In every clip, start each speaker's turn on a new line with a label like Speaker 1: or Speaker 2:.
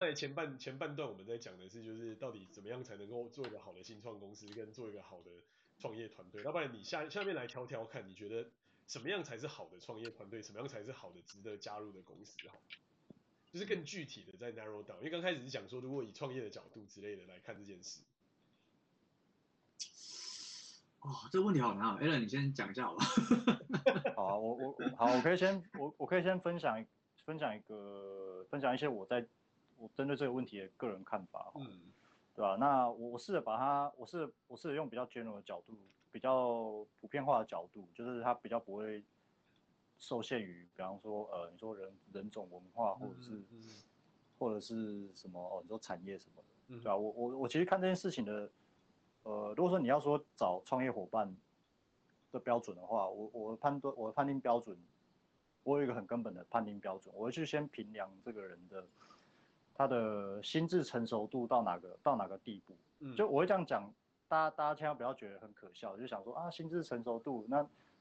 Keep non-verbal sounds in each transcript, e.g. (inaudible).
Speaker 1: 在前半前半段我们在讲的是，就是到底怎么样才能够做一个好的新创公司，跟做一个好的创业团队。要不然你下下面来挑挑看，你觉得什么样才是好的创业团队？什么样才是好的值得加入的公司？好，就是更具体的在 narrow down。因为刚开始是讲说，如果以创业的角度之类的来看这件事。
Speaker 2: 哦，这个问题好难啊，Alan 你先讲一下好吧。(laughs)
Speaker 3: 好啊，我我好，我可以先我我可以先分享分享一个分享一些我在我针对这个问题的个人看法，嗯，对吧？那我我试着把它，我试我试着用比较 general 的角度，比较普遍化的角度，就是它比较不会受限于，比方说呃，你说人人种文化或者是、嗯嗯、或者是什么哦，你说产业什么的，对吧？我我我其实看这件事情的。呃，如果说你要说找创业伙伴的标准的话，我我判断我的判定标准，我有一个很根本的判定标准，我会去先评量这个人的他的心智成熟度到哪个到哪个地步。嗯，就我会这样讲，大家大家千万不要觉得很可笑，就想说啊，心智成熟度，那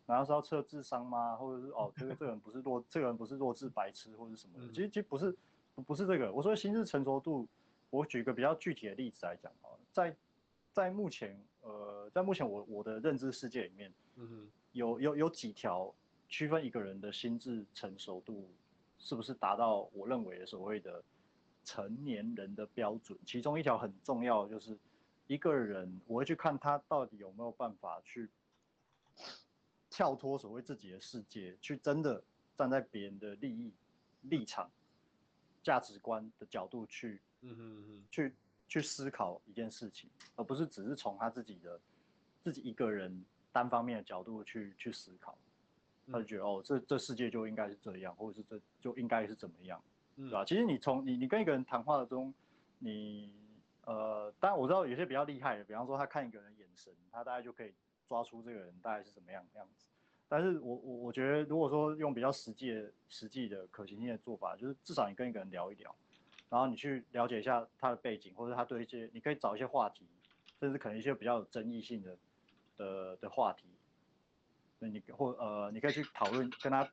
Speaker 3: 难道是要测智商吗？或者是哦，这个这个人不是弱，这个人不是弱智白痴或者什么的？其实其实不是不不是这个，我说心智成熟度，我举一个比较具体的例子来讲啊，在。在目前，呃，在目前我我的认知世界里面，嗯，有有有几条区分一个人的心智成熟度是不是达到我认为的所谓的成年人的标准。其中一条很重要，就是一个人我会去看他到底有没有办法去跳脱所谓自己的世界，去真的站在别人的利益立场、价值观的角度去，嗯哼嗯哼，去。去思考一件事情，而不是只是从他自己的自己一个人单方面的角度去去思考，他就觉得哦，这这世界就应该是这样，或者是这就应该是怎么样，对吧？其实你从你你跟一个人谈话中，你呃，当然我知道有些比较厉害的，比方说他看一个人眼神，他大概就可以抓出这个人大概是怎么样样子。但是我我我觉得，如果说用比较实际的实际的可行性的做法，就是至少你跟一个人聊一聊。然后你去了解一下他的背景，或者他对一些，你可以找一些话题，甚至可能一些比较有争议性的的的话题，那你或呃，你可以去讨论，跟他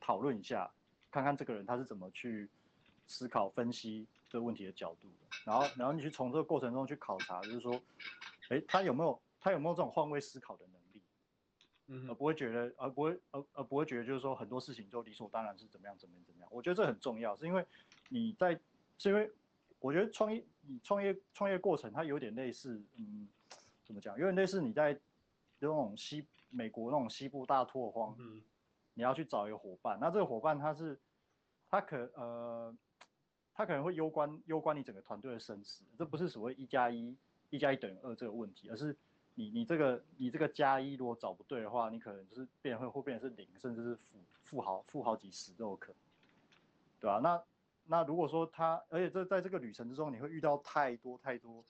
Speaker 3: 讨论一下，看看这个人他是怎么去思考分析这个问题的角度的。然后，然后你去从这个过程中去考察，就是说，哎，他有没有他有没有这种换位思考的能力，嗯，而不会觉得，而不会，而而不会觉得就是说很多事情就理所当然是怎么样怎么样怎么样。我觉得这很重要，是因为你在是因为我觉得创业，你创业创业过程它有点类似，嗯，怎么讲？有点类似你在那种西美国那种西部大拓荒，嗯，你要去找一个伙伴，那这个伙伴他是，他可呃，他可能会攸关攸关你整个团队的生死，这不是所谓一加一一加一等于二这个问题，而是你你这个你这个加一如果找不对的话，你可能就是变会会变成是零，甚至是负负好负好几十都有可能，对吧？那那如果说他，而且这在这个旅程之中，你会遇到太多太多，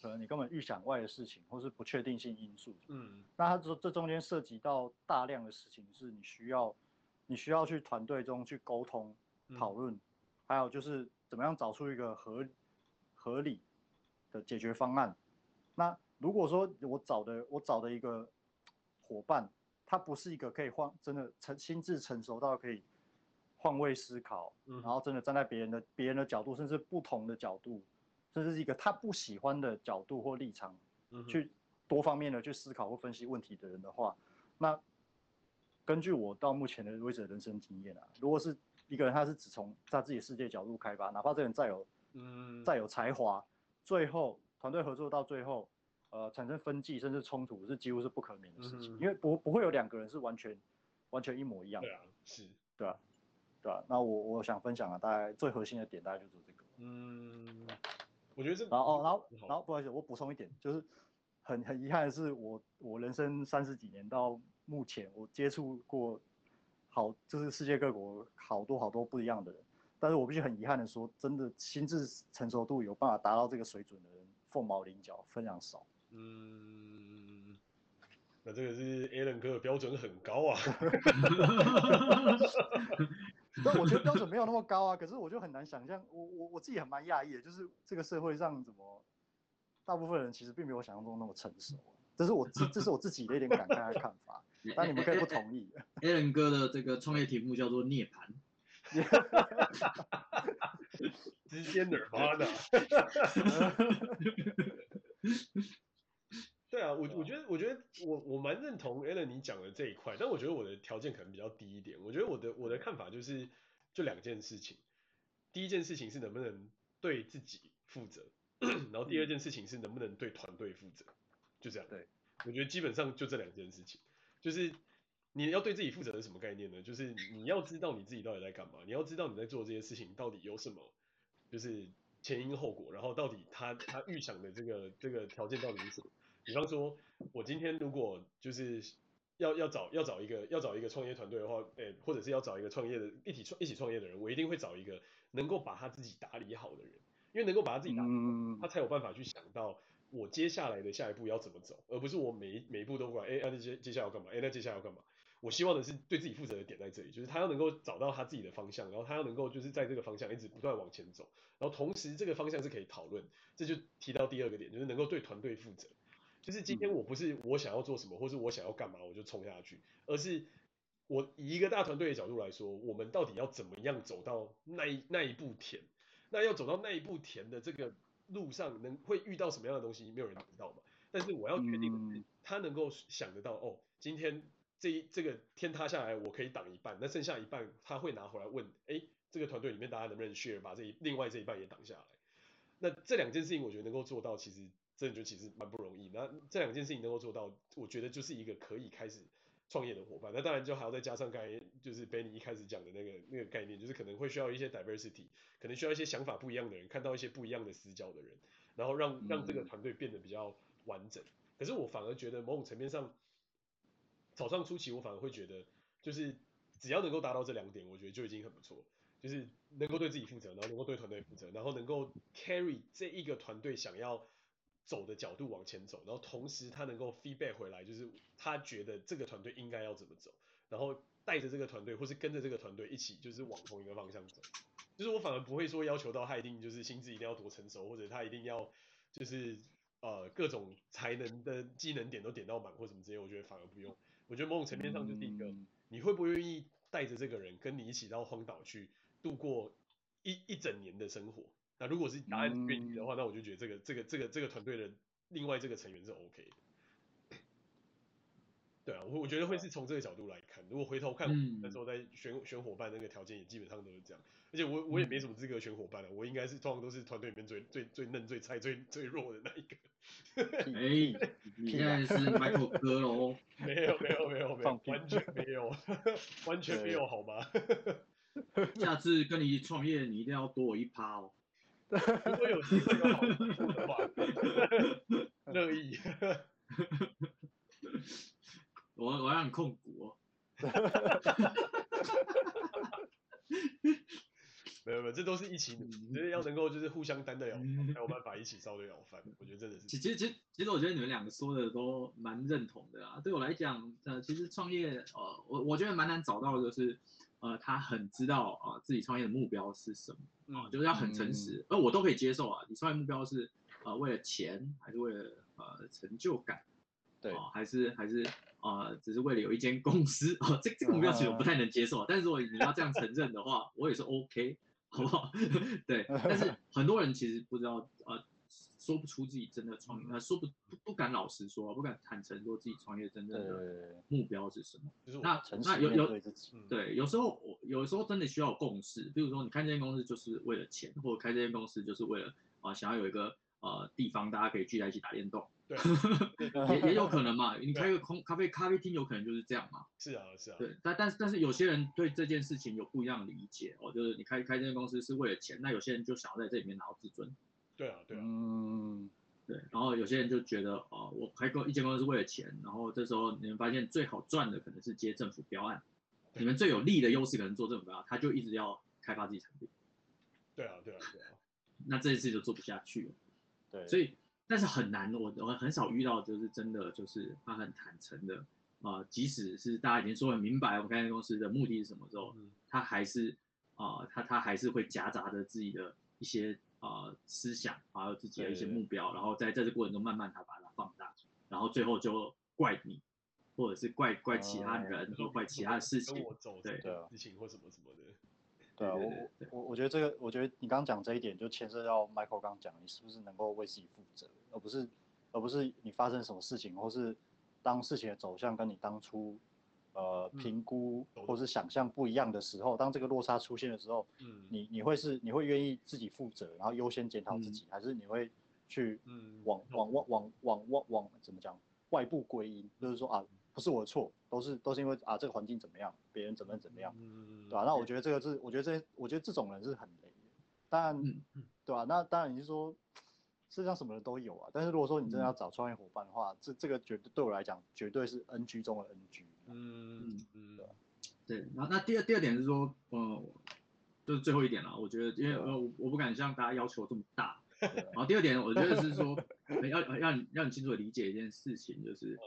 Speaker 3: 可能你根本预想外的事情，或是不确定性因素。嗯，那他这这中间涉及到大量的事情，是你需要，你需要去团队中去沟通讨论，嗯，还有就是怎么样找出一个合合理的解决方案。那如果说我找的我找的一个伙伴，他不是一个可以换真的成心智成熟到可以。换位思考，然后真的站在别人的别人的角度，甚至不同的角度，甚至是一个他不喜欢的角度或立场，去多方面的去思考或分析问题的人的话，那根据我到目前的为止的人生经验啊，如果是一个人他是只从他自己世界角度开发，哪怕这个人再有嗯再有才华，最后团队合作到最后，呃产生分歧甚至冲突是几乎是不可免的事情，因为不不会有两个人是完全完全一模一样的，对啊，是，对啊。对啊，那我我想分享啊大概最核心的点大概就是这个。
Speaker 1: 嗯，我觉得这
Speaker 3: 然后哦，然后然后不好意思，我补充一点，就是很很遗憾的是我，我我人生三十几年到目前，我接触过好就是世界各国好多好多不一样的人，但是我必须很遗憾的说，真的心智成熟度有办法达到这个水准的人，凤毛麟角，非常少。
Speaker 1: 嗯。那这个是 Alan 哥的标准很高啊 (laughs) (laughs)
Speaker 3: 但我觉得标准没有那么高啊。可是我就很难想象，我我我自己很蛮讶异的，就是这个社会上怎么大部分人其实并没有想象中那么成熟。这是我自这是我自己的一点感慨和看法，但你们可以不同意。(laughs)
Speaker 2: Alan 哥的这个创业题目叫做涅槃，(laughs)
Speaker 1: 直接哪儿的？(laughs) 对啊，我我觉得我觉得我我蛮认同 Alan 你讲的这一块，但我觉得我的条件可能比较低一点。我觉得我的我的看法就是就两件事情，第一件事情是能不能对自己负责，然后第二件事情是能不能对团队负责，就这样。对，我觉得基本上就这两件事情，就是。你要对自己负责是什么概念呢？就是你要知道你自己到底在干嘛，你要知道你在做这些事情到底有什么，就是前因后果，然后到底他他预想的这个这个条件到底是什么？比方说，我今天如果就是要要找要找一个要找一个创业团队的话，诶、欸，或者是要找一个创业的一起创一起创业的人，我一定会找一个能够把他自己打理好的人，因为能够把他自己打理好，他才有办法去想到我接下来的下一步要怎么走，而不是我每一每一步都管，诶、欸，那、啊、接接下来要干嘛？诶、欸，那接下来要干嘛？我希望的是对自己负责的点在这里，就是他要能够找到他自己的方向，然后他要能够就是在这个方向一直不断往前走，然后同时这个方向是可以讨论，这就提到第二个点，就是能够对团队负责。就是今天我不是我想要做什么，或是我想要干嘛我就冲下去，而是我以一个大团队的角度来说，我们到底要怎么样走到那一那一步田？那要走到那一步田的这个路上，能会遇到什么样的东西？没有人知道嘛。但是我要决定的是，他能够想得到哦，今天。这一这个天塌下来，我可以挡一半，那剩下一半他会拿回来问，哎，这个团队里面大家能不能 share 把这一另外这一半也挡下来？那这两件事情我觉得能够做到，其实真的就其实蛮不容易。那这两件事情能够做到，我觉得就是一个可以开始创业的伙伴。那当然就还要再加上刚才就是 Benny 一开始讲的那个那个概念，就是可能会需要一些 diversity，可能需要一些想法不一样的人，看到一些不一样的视角的人，然后让让这个团队变得比较完整。可是我反而觉得某种层面上。早上初期，我反而会觉得，就是只要能够达到这两点，我觉得就已经很不错。就是能够对自己负责，然后能够对团队负责，然后能够 carry 这一个团队想要走的角度往前走，然后同时他能够 feedback 回来，就是他觉得这个团队应该要怎么走，然后带着这个团队，或是跟着这个团队一起，就是往同一个方向走。就是我反而不会说要求到他一定就是心智一定要多成熟，或者他一定要就是呃各种才能的技能点都点到满或什么之类，我觉得反而不用。我觉得某种层面上就是一个，你会不会愿意带着这个人跟你一起到荒岛去度过一一整年的生活？那如果是答案愿意的话，那我就觉得这个这个这个这个团队的另外这个成员是 OK 的。(coughs) 对啊，我我觉得会是从这个角度来看。如果回头看，那时候在选选伙伴那个条件也基本上都是这样。而且我我也没什么资格选伙伴了，我应该是通常都是团队里面最最最嫩、最菜、最最弱的那一个。
Speaker 2: 哎，你 (laughs) 现在是 Michael 哥喽？(laughs)
Speaker 1: 没有没有没有没有，完全没有，完全没有好吗？(laughs)
Speaker 2: 下次跟你创业，你一定要多我一趴哦。(laughs)
Speaker 1: 如果有机会的话，(laughs) 乐意。(laughs)
Speaker 2: 我我让你控股哦。
Speaker 1: 没有没有，这都是一起努力，就是要能够就是互相担得了，才有办法一起烧得了饭。我觉得真的是。
Speaker 2: 其实其实其实我觉得你们两个说的都蛮认同的啊。对我来讲，呃，其实创业，呃，我我觉得蛮难找到的就是，呃，他很知道啊、呃、自己创业的目标是什么啊、呃，就是要很诚实，而、嗯、我都可以接受啊。你创业目标是呃为了钱，还是为了呃成就感？对，哦、还是还是啊、呃，只是为了有一间公司啊、哦，这这个目标其实我不太能接受。但是如果你要这样承认的话，我也是 OK，好不好？(laughs) 对，(laughs) 但是很多人其实不知道，呃，说不出自己真的创业，呃，说不不不敢老实说，不敢坦诚说自己创业真正的目标是什么。那那有有对，有时候我有时候真的需要共识，比如说你开这间公司就是为了钱，或者开这间公司就是为了啊、呃、想要有一个呃地方大家可以聚在一起打电动。对，(laughs) 也也有可能嘛，你开个空咖啡咖啡厅，有可能就是这样嘛。
Speaker 1: 是啊，是啊。
Speaker 2: 对，但但是但是有些人对这件事情有不一样的理解哦，就是你开开这间公司是为了钱，那有些人就想要在这里面拿到自尊。
Speaker 1: 对啊，对啊。
Speaker 2: 嗯，对。然后有些人就觉得哦，我开个一间公司是为了钱，然后这时候你们发现最好赚的可能是接政府标案，你们最有利的优势可能做政府标案，他就一直要开发自己产品。
Speaker 1: 对啊，对啊，对啊。
Speaker 2: 那这一次就做不下去了。
Speaker 3: 对。
Speaker 2: 所以。但是很难，我我很少遇到，就是真的就是他很坦诚的啊、呃，即使是大家已经说很明白，我们开公司的目的是什么之后，他还是啊、呃，他他还是会夹杂着自己的一些啊、呃、思想，还有自己的一些目标，然后在在这过程中慢慢他把它放大，然后最后就怪你，或者是怪怪其他人，或怪其他的事情，
Speaker 1: 对，事情或什么什么的。
Speaker 3: 对啊，我我我觉得这个，我觉得你刚刚讲这一点就牵涉到 Michael 刚刚讲，你是不是能够为自己负责，而不是而不是你发生什么事情，或是当事情的走向跟你当初呃评估或是想象不一样的时候，当这个落差出现的时候，嗯，你你会是你会愿意自己负责，然后优先检讨自己，还是你会去往往往往往往往怎么讲外部归因，就是说啊。不是我的错，都是都是因为啊这个环境怎么样，别人怎么怎么样，嗯、对吧、啊？那我觉得这个是，我觉得这我觉得这种人是很雷的。当然，嗯、对吧、啊？那当然你是说世界上什么人都有啊，但是如果说你真的要找创业伙伴的话，嗯、这这个绝对对我来讲绝对是 NG 中的 NG。
Speaker 2: 嗯嗯，对。对，然后那第二第二点是说，呃，就是最后一点了。我觉得因为呃我我不敢像大家要求这么大。然后第二点，我觉得是说要要你让你清楚的理解一件事情，就是。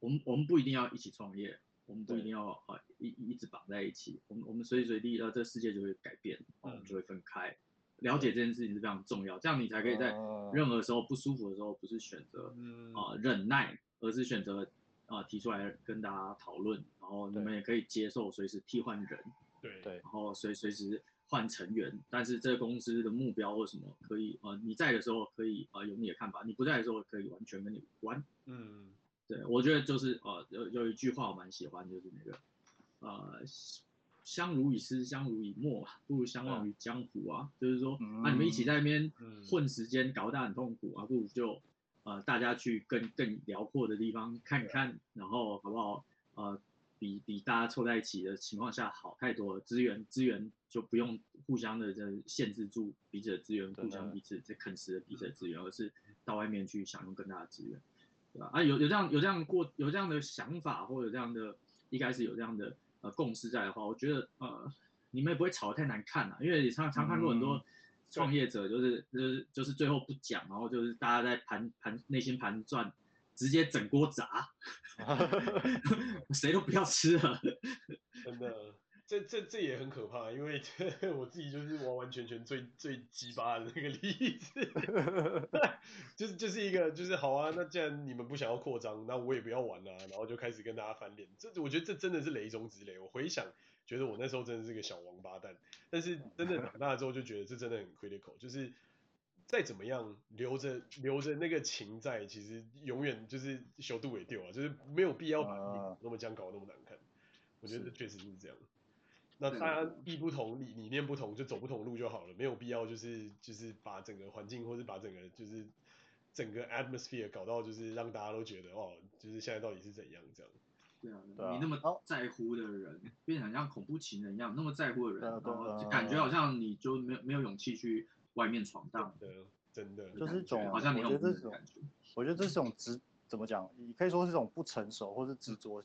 Speaker 2: 我们我们不一定要一起创业，我们不一定要啊一一直绑在一起，我们我们随时随地，呃，这世界就会改变，我们就会分开。了解这件事情是非常重要，这样你才可以在任何时候不舒服的时候，不是选择啊忍耐，而是选择啊提出来跟大家讨论，然后你们也可以接受随时替换人，
Speaker 1: 对。对，
Speaker 2: 然后随随时换成员，但是这个公司的目标或什么可以啊你在的时候可以啊有你的看法，你不在的时候可以完全跟你无关，嗯。对，我觉得就是呃，有有一句话我蛮喜欢，就是那个，呃，相濡以沫，相濡以沫嘛，不如相忘于江湖啊。嗯、就是说，那、啊、你们一起在那边混时间，搞得很痛苦啊，不如就呃大家去更更辽阔的地方看一看，然后好不好？呃，比比大家凑在一起的情况下好太多了，资源资源就不用互相的这限制住彼此的资源，互相彼此在啃食彼此的资源，而是到外面去享用更大的资源。啊，有有这样有这样过有这样的想法，或者这样的一开始有这样的呃共识在的话，我觉得呃你们也不会吵得太难看啊，因为常常看过很多创业者就是、嗯、就是就是最后不讲，然后就是大家在盘盘内心盘转，直接整锅砸，(laughs) 谁都不要吃了，(laughs)
Speaker 1: 真的。这这这也很可怕，因为 (laughs) 我自己就是完完全全最最鸡巴的那个例子，就是就是一个就是好啊，那既然你们不想要扩张，那我也不要玩了，啊，然后就开始跟大家翻脸。这我觉得这真的是雷中之雷。我回想，觉得我那时候真的是个小王八蛋，但是真的长大之后就觉得这真的很 critical，就是再怎么样留着留着那个情在，其实永远就是修度尾掉啊，就是没有必要把那么僵搞那么难看。我觉得这确实是这样。那大家意不同，理理念不同，就走不同路就好了，没有必要就是就是把整个环境，或是把整个就是整个 atmosphere 搞到就是让大家都觉得哦，就是现在到底是怎样这样。
Speaker 2: 对啊，对啊，你那么在乎的人，变成像恐怖情人一样，那么在乎的人，然后就感觉好像你就没有没有勇气去外面闯荡。
Speaker 1: 对，真的。
Speaker 3: 就是一种，
Speaker 2: 好像你有这种感觉。
Speaker 3: 我觉得这是种执，怎么讲？你可以说是这种不成熟，或是执着。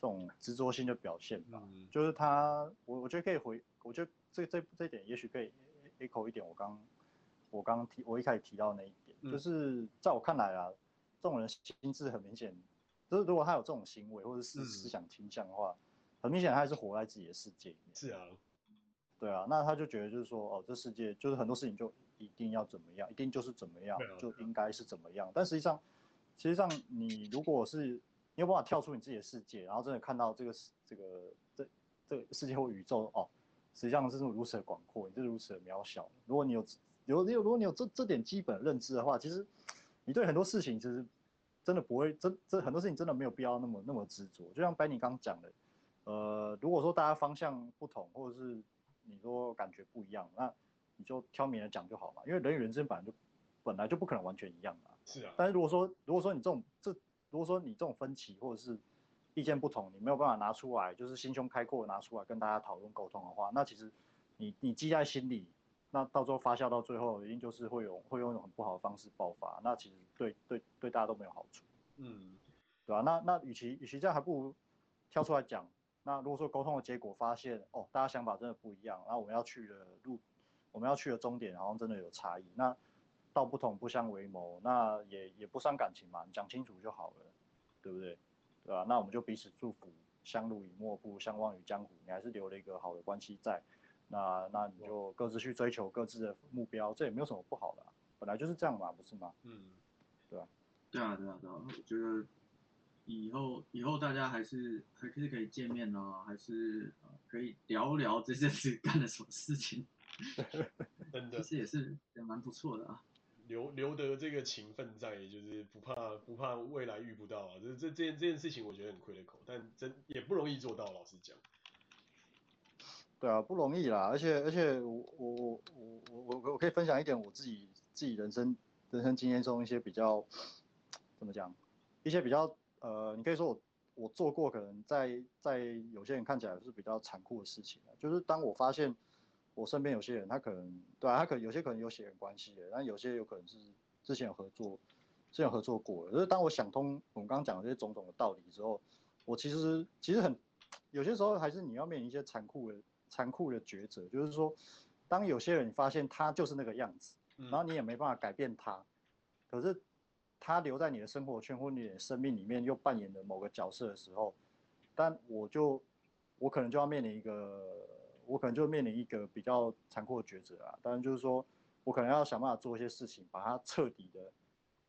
Speaker 3: 这种执着性的表现吧，嗯、就是他，我我觉得可以回，我觉得这这这一点也许可以 echo 一点我刚我刚提我一开始提到的那一点，嗯、就是在我看来啊，这种人心智很明显，就是如果他有这种行为或者是思想倾向的话，嗯、很明显他还是活在自己的世界里面。
Speaker 1: 是啊，
Speaker 3: 对啊，那他就觉得就是说，哦，这世界就是很多事情就一定要怎么样，一定就是怎么样，啊、就应该是怎么样，但实际上，实际上你如果是。你有办法跳出你自己的世界，然后真的看到这个这个这这个世界或宇宙哦，实际上是如此的广阔，你是如此的渺小。如果你有有如果你有这这点基本认知的话，其实你对很多事情其实真的不会真这很多事情真的没有必要那么那么执着。就像 Benny 刚讲的，呃，如果说大家方向不同，或者是你说感觉不一样，那你就挑明了讲就好嘛，因为人与人之间本来就本来就不可能完全一样嘛。
Speaker 1: 是啊。
Speaker 3: 但是如果说如果说你这种这如果说你这种分歧或者是意见不同，你没有办法拿出来，就是心胸开阔拿出来跟大家讨论沟通的话，那其实你你记在心里，那到时候发酵到最后，一定就是会有会用一种很不好的方式爆发，那其实对对对大家都没有好处，嗯，对吧？那那与其与其这样，还不如跳出来讲。那如果说沟通的结果发现，哦，大家想法真的不一样，然后我们要去的路，我们要去的终点好像真的有差异，那。道不同不相为谋，那也也不伤感情嘛，你讲清楚就好了，对不对？对吧？那我们就彼此祝福，相濡以沫，不如相忘于江湖。你还是留了一个好的关系在，那那你就各自去追求各自的目标，这也没有什么不好的啊，本来就是这样嘛，不是吗？嗯，对吧？
Speaker 2: 对啊，对啊，对啊，我觉得以后以后大家还是还是可以见面呢，还是可以聊聊这阵子干了什么事情。(laughs)
Speaker 1: 真的，
Speaker 2: 其实也是也蛮不错的啊。
Speaker 1: 留留得这个情分在，就是不怕不怕未来遇不到啊。这这这件这件事情，我觉得很亏了口，但真也不容易做到，老实讲。
Speaker 3: 对啊，不容易啦。而且而且我我我我我我可以分享一点我自己自己人生人生经验中一些比较怎么讲，一些比较呃，你可以说我我做过可能在在有些人看起来是比较残酷的事情，就是当我发现。我身边有些人，他可能对啊，他可能有些可能有血缘关系的，但有些有可能是之前有合作，之前有合作过的。就是当我想通我们刚刚讲的这些种种的道理之后，我其实其实很有些时候还是你要面临一些残酷的残酷的抉择，就是说，当有些人你发现他就是那个样子，然后你也没办法改变他，可是他留在你的生活圈或你的生命里面又扮演了某个角色的时候，但我就我可能就要面临一个。我可能就面临一个比较残酷的抉择啊，当然就是说，我可能要想办法做一些事情，把他彻底的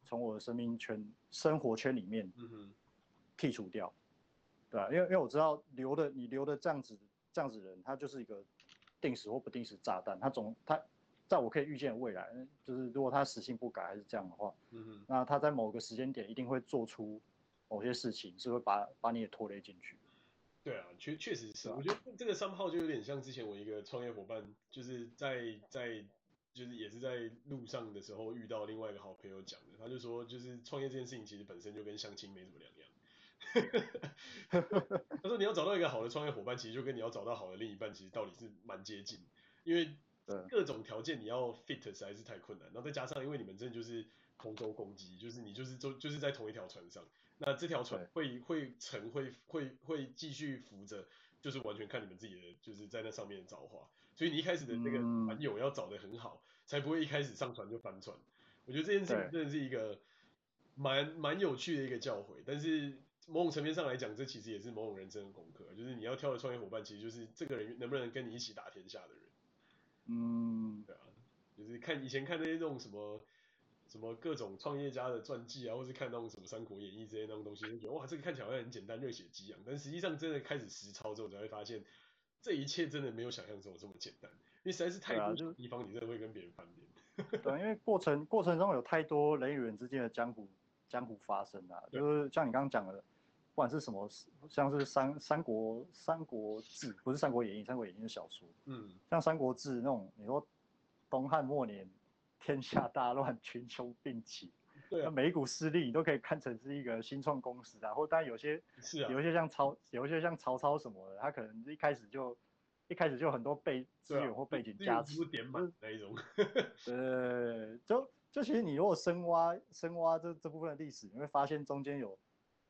Speaker 3: 从我的生命圈、生活圈里面剔除掉，对啊，因为因为我知道留的你留的这样子这样子的人，他就是一个定时或不定时炸弹，他总他在我可以预见的未来，就是如果他死性不改还是这样的话，那他在某个时间点一定会做出某些事情，是会把把你也拖累进去。
Speaker 1: 对啊，确确实是，我觉得这个三号就有点像之前我一个创业伙伴，就是在在就是也是在路上的时候遇到另外一个好朋友讲的，他就说就是创业这件事情其实本身就跟相亲没什么两样。(laughs) 他说你要找到一个好的创业伙伴，其实就跟你要找到好的另一半，其实道理是蛮接近，因为各种条件你要 fit 实在是太困难，然后再加上因为你们真的就是同舟共济，就是你就是就就是在同一条船上。那这条船会会沉会会会继续浮着，就是完全看你们自己的，就是在那上面造化。所以你一开始的那个船友要找的很好，才不会一开始上船就翻船。我觉得这件事情真的是一个蛮蛮有趣的一个教诲。但是某种层面上来讲，这其实也是某种人生的功课，就是你要挑的创业伙伴，其实就是这个人能不能跟你一起打天下的人。嗯，对啊，就是看以前看那些这种什么。什么各种创业家的传记啊，或是看那种什么《三国演义》这些那种东西，就觉得哇，这个看起来好像很简单，热血激昂。但实际上真的开始实操之后，才会发现这一切真的没有想象中这么简单。因为实在是太多地方，你真的会跟别人翻脸。
Speaker 3: 对，因为过程过程中有太多人与人之间的江湖江湖发生啊，就是像你刚刚讲的，不管是什么，像是三三国三国志，不是《三国演义》，《三国演义》是小说。嗯。像《三国志》那种，你说东汉末年。天下大乱，群雄并起，对、啊，那每一股势力你都可以看成是一个新创公司啊，或但有些是啊，有一些像曹，有一些像曹操什么的，他可能一开始就一开始就很多背资源或背景加持，
Speaker 1: 点满那一种，(laughs)
Speaker 3: 对，就就其实你如果深挖深挖这这部分的历史，你会发现中间有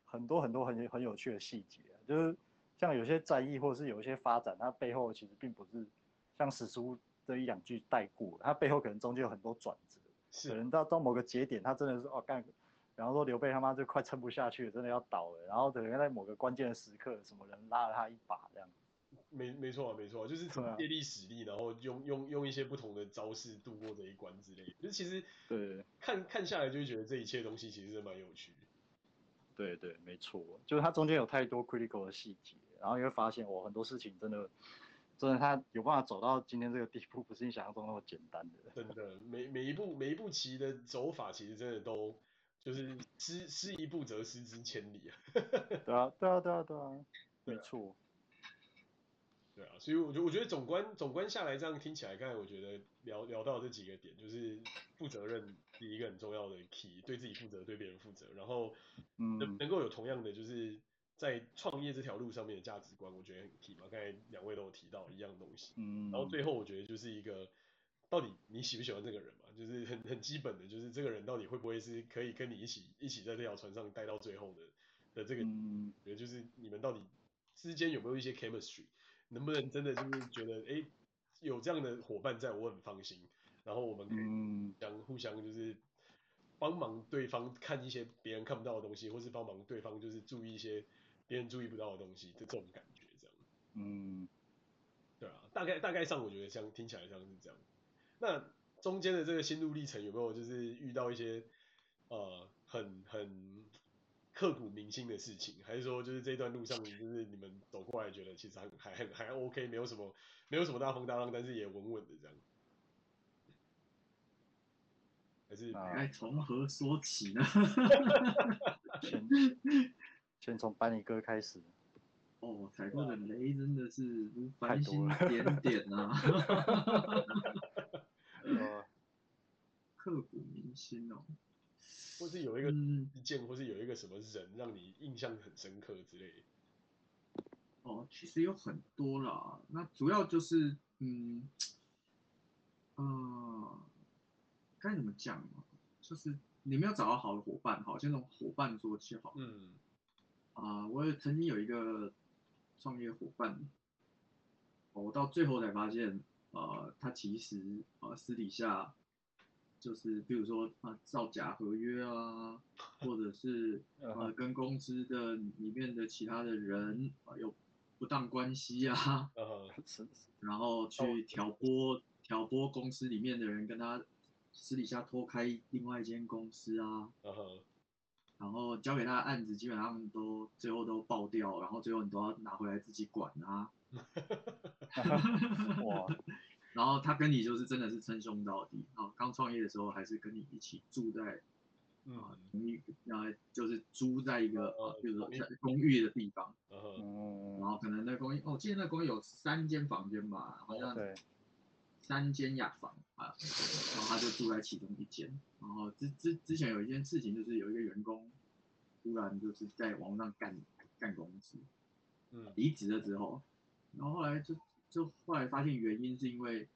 Speaker 3: 很多很多很很有趣的细节，就是像有些战役或者是有一些发展，它背后其实并不是像史书。这一两句带过，它背后可能中间有很多转折，是可能到到某个节点，他真的是哦干，然后说刘备他妈就快撑不下去了，真的要倒了，然后等于在某个关键的时刻，什么人拉了他一把这样。
Speaker 1: 没没错啊没错，就是借力使力，然后用用用一些不同的招式度过这一关之类的。就是其实对看看下来就觉得这一切东西其实是蛮有趣的。
Speaker 3: 对对没错，就是它中间有太多 critical 的细节，然后你会发现我很多事情真的。真的，他有办法走到今天这个地步，不是你想象中那么简单的。
Speaker 1: 真的，每每一步每一步棋的走法，其实真的都就是失失一步则失之千里啊。(laughs)
Speaker 3: 对啊，对啊，对啊，对啊，没错。
Speaker 1: 对啊，所以我觉我觉得总观总观下来，这样听起来，刚才我觉得聊聊到这几个点，就是负责任第一个很重要的 key，对自己负责，对别人负责，然后能能够有同样的就是。在创业这条路上面的价值观，我觉得很 key 嘛。刚才两位都有提到一样东西，嗯，然后最后我觉得就是一个，到底你喜不喜欢这个人嘛？就是很很基本的，就是这个人到底会不会是可以跟你一起一起在这条船上待到最后的的这个，嗯，觉得就是你们到底之间有没有一些 chemistry，能不能真的就是觉得，哎，有这样的伙伴在我很放心，然后我们可以相互相就是帮忙对方看一些别人看不到的东西，或是帮忙对方就是注意一些。别人注意不到的东西，就这种感觉，这样。嗯，对啊，大概大概上，我觉得像听起来像是这样。那中间的这个心路历程有没有就是遇到一些呃很很刻骨铭心的事情，还是说就是这段路上就是你们走过来觉得其实还还还还 OK，没有什么没有什么大风大浪，但是也稳稳的这样。还是
Speaker 2: 该从何说起呢？
Speaker 3: 先先从班尼哥开始。
Speaker 2: 哦，踩过的雷真的是如繁星点点啊！(laughs) 刻骨铭心哦。
Speaker 1: 或是有一个一件，或是有一个什么人让你印象很深刻之类的。
Speaker 2: 哦，其实有很多啦，那主要就是嗯，呃。该怎么讲呢？就是你没有找到好的伙伴，好，先从伙伴做起好。
Speaker 1: 嗯。
Speaker 2: 啊、呃，我也曾经有一个创业伙伴，我到最后才发现，呃，他其实呃私底下就是，比如说啊、呃，造假合约啊，或者是 (laughs) 呃跟公司的里面的其他的人啊、呃、有不当关系啊，(laughs) 然后去挑拨挑拨公司里面的人跟他。私底下拖开另外一间公司啊，uh. 然后交给他的案子基本上都最后都爆掉，然后最后你都要拿回来自己管啊。(laughs) 哇！然后他跟你就是真的是称兄道弟，啊，刚创业的时候还是跟你一起住在啊同一个，然后就是租在一个呃，比如说在公寓的地方，uh -huh. 然后可能那公寓，哦，记得那公寓有三间房间吧，好像。三间雅房啊，然后他就住在其中一间。然后之之之前有一件事情，就是有一个员工突然就是在网上干干公司，嗯，离职了之后，然后后来就就后来发现原因是因为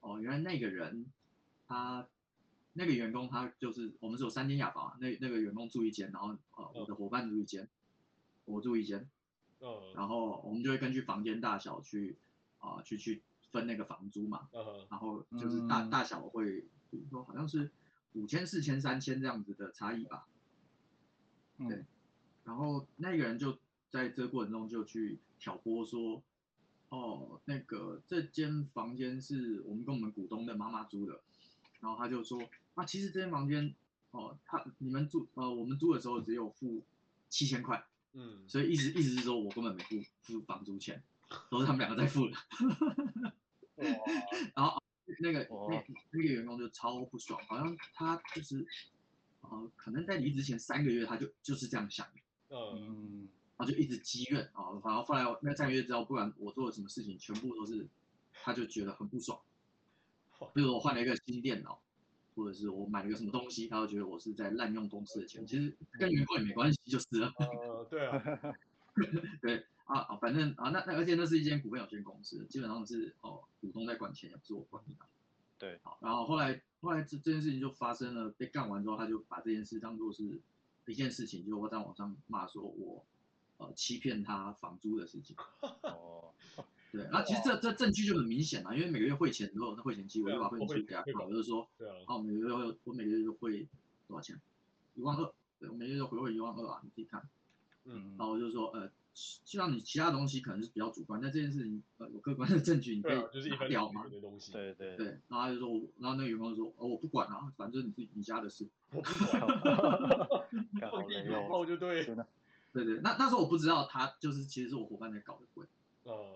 Speaker 2: 哦，原来那个人他那个员工他就是我们是有三间雅房，那那个员工住一间，然后呃我的伙伴住一间，我住一间，嗯，然后我们就会根据房间大小去啊、呃、去去。分那个房租嘛，uh. 然后就是大大小会，比如说好像是五千、四千、三千这样子的差异吧。对，然后那个人就在这个过程中就去挑拨说，哦，那个这间房间是我们跟我们股东的妈妈租的，然后他就说，啊，其实这间房间，哦，他你们租，呃，我们租的时候只有付七千块，嗯，所以意思意思是说我根本没付付房租钱。都是他们两个在付的，然后那个那那个员工就超不爽，好像他就是，呃，可能在离职前三个月他就就是这样想的，嗯，然后就一直积怨啊，然后后来那三个月之后，不管我做了什么事情，全部都是，他就觉得很不爽，比如我换了一个新电脑，或者是我买了一个什么东西，他就觉得我是在滥用公司的钱，其实跟员工也没关系，就是了，
Speaker 1: 呃，对啊，(laughs)
Speaker 2: 对。啊啊，反正啊，那那而且那是一间股份有限公司，基本上是哦股东在管钱，也不是我管的。
Speaker 3: 对，
Speaker 2: 好，然后后来后来这这件事情就发生了，被干完之后，他就把这件事当做是一件事情，就我在网上骂说我呃欺骗他房租的事情。(laughs) 哦，对，那其实这这证据就很明显了，因为每个月汇钱之后，那汇钱机我就把汇钱机给他看，我就是说，对啊，好，每个月会我每个月就汇多少钱？一万二，对，我每个月就回汇一万二啊，你自己看。嗯，然后我就说呃。希望你其他东西可能是比较主观，但这件事情呃有客观的证据，你可以拿掉吗？
Speaker 1: 对东西，
Speaker 3: 对对
Speaker 2: 对。然后他就说，然后那个员工就说，哦，我不管啊，反正你自己你家的事。
Speaker 1: 我不管。我给你报就对。
Speaker 2: 对对，那那时候我不知道他就是其实是我伙伴在搞的鬼。哦。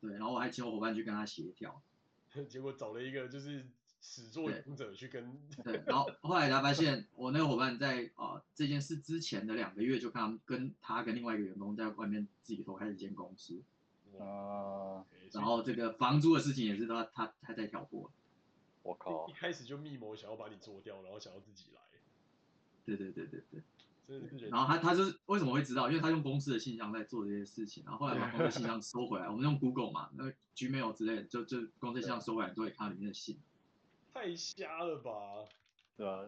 Speaker 2: 对，然后我还请我伙伴去跟他协调。(laughs)
Speaker 1: 结果找了一个就是。始作俑者去跟
Speaker 2: 对，对，然后后来才发现我那个伙伴在啊、呃、这件事之前的两个月就看他们跟他跟另外一个员工在外面自己投开了一间公司，啊，然后这个房租的事情也是他他他在挑拨，
Speaker 3: 我靠，
Speaker 1: 一开始就密谋想要把你做掉，然后想要自己来，
Speaker 2: 对对对对对，然后他他就是为什么会知道？因为他用公司的信箱在做这些事情，然后后来把公司信箱收回来，我们用 Google 嘛，那个 Gmail 之类的，就就公司信箱收回来都可以看到里面的信。
Speaker 1: 太瞎了吧，
Speaker 3: 对、啊？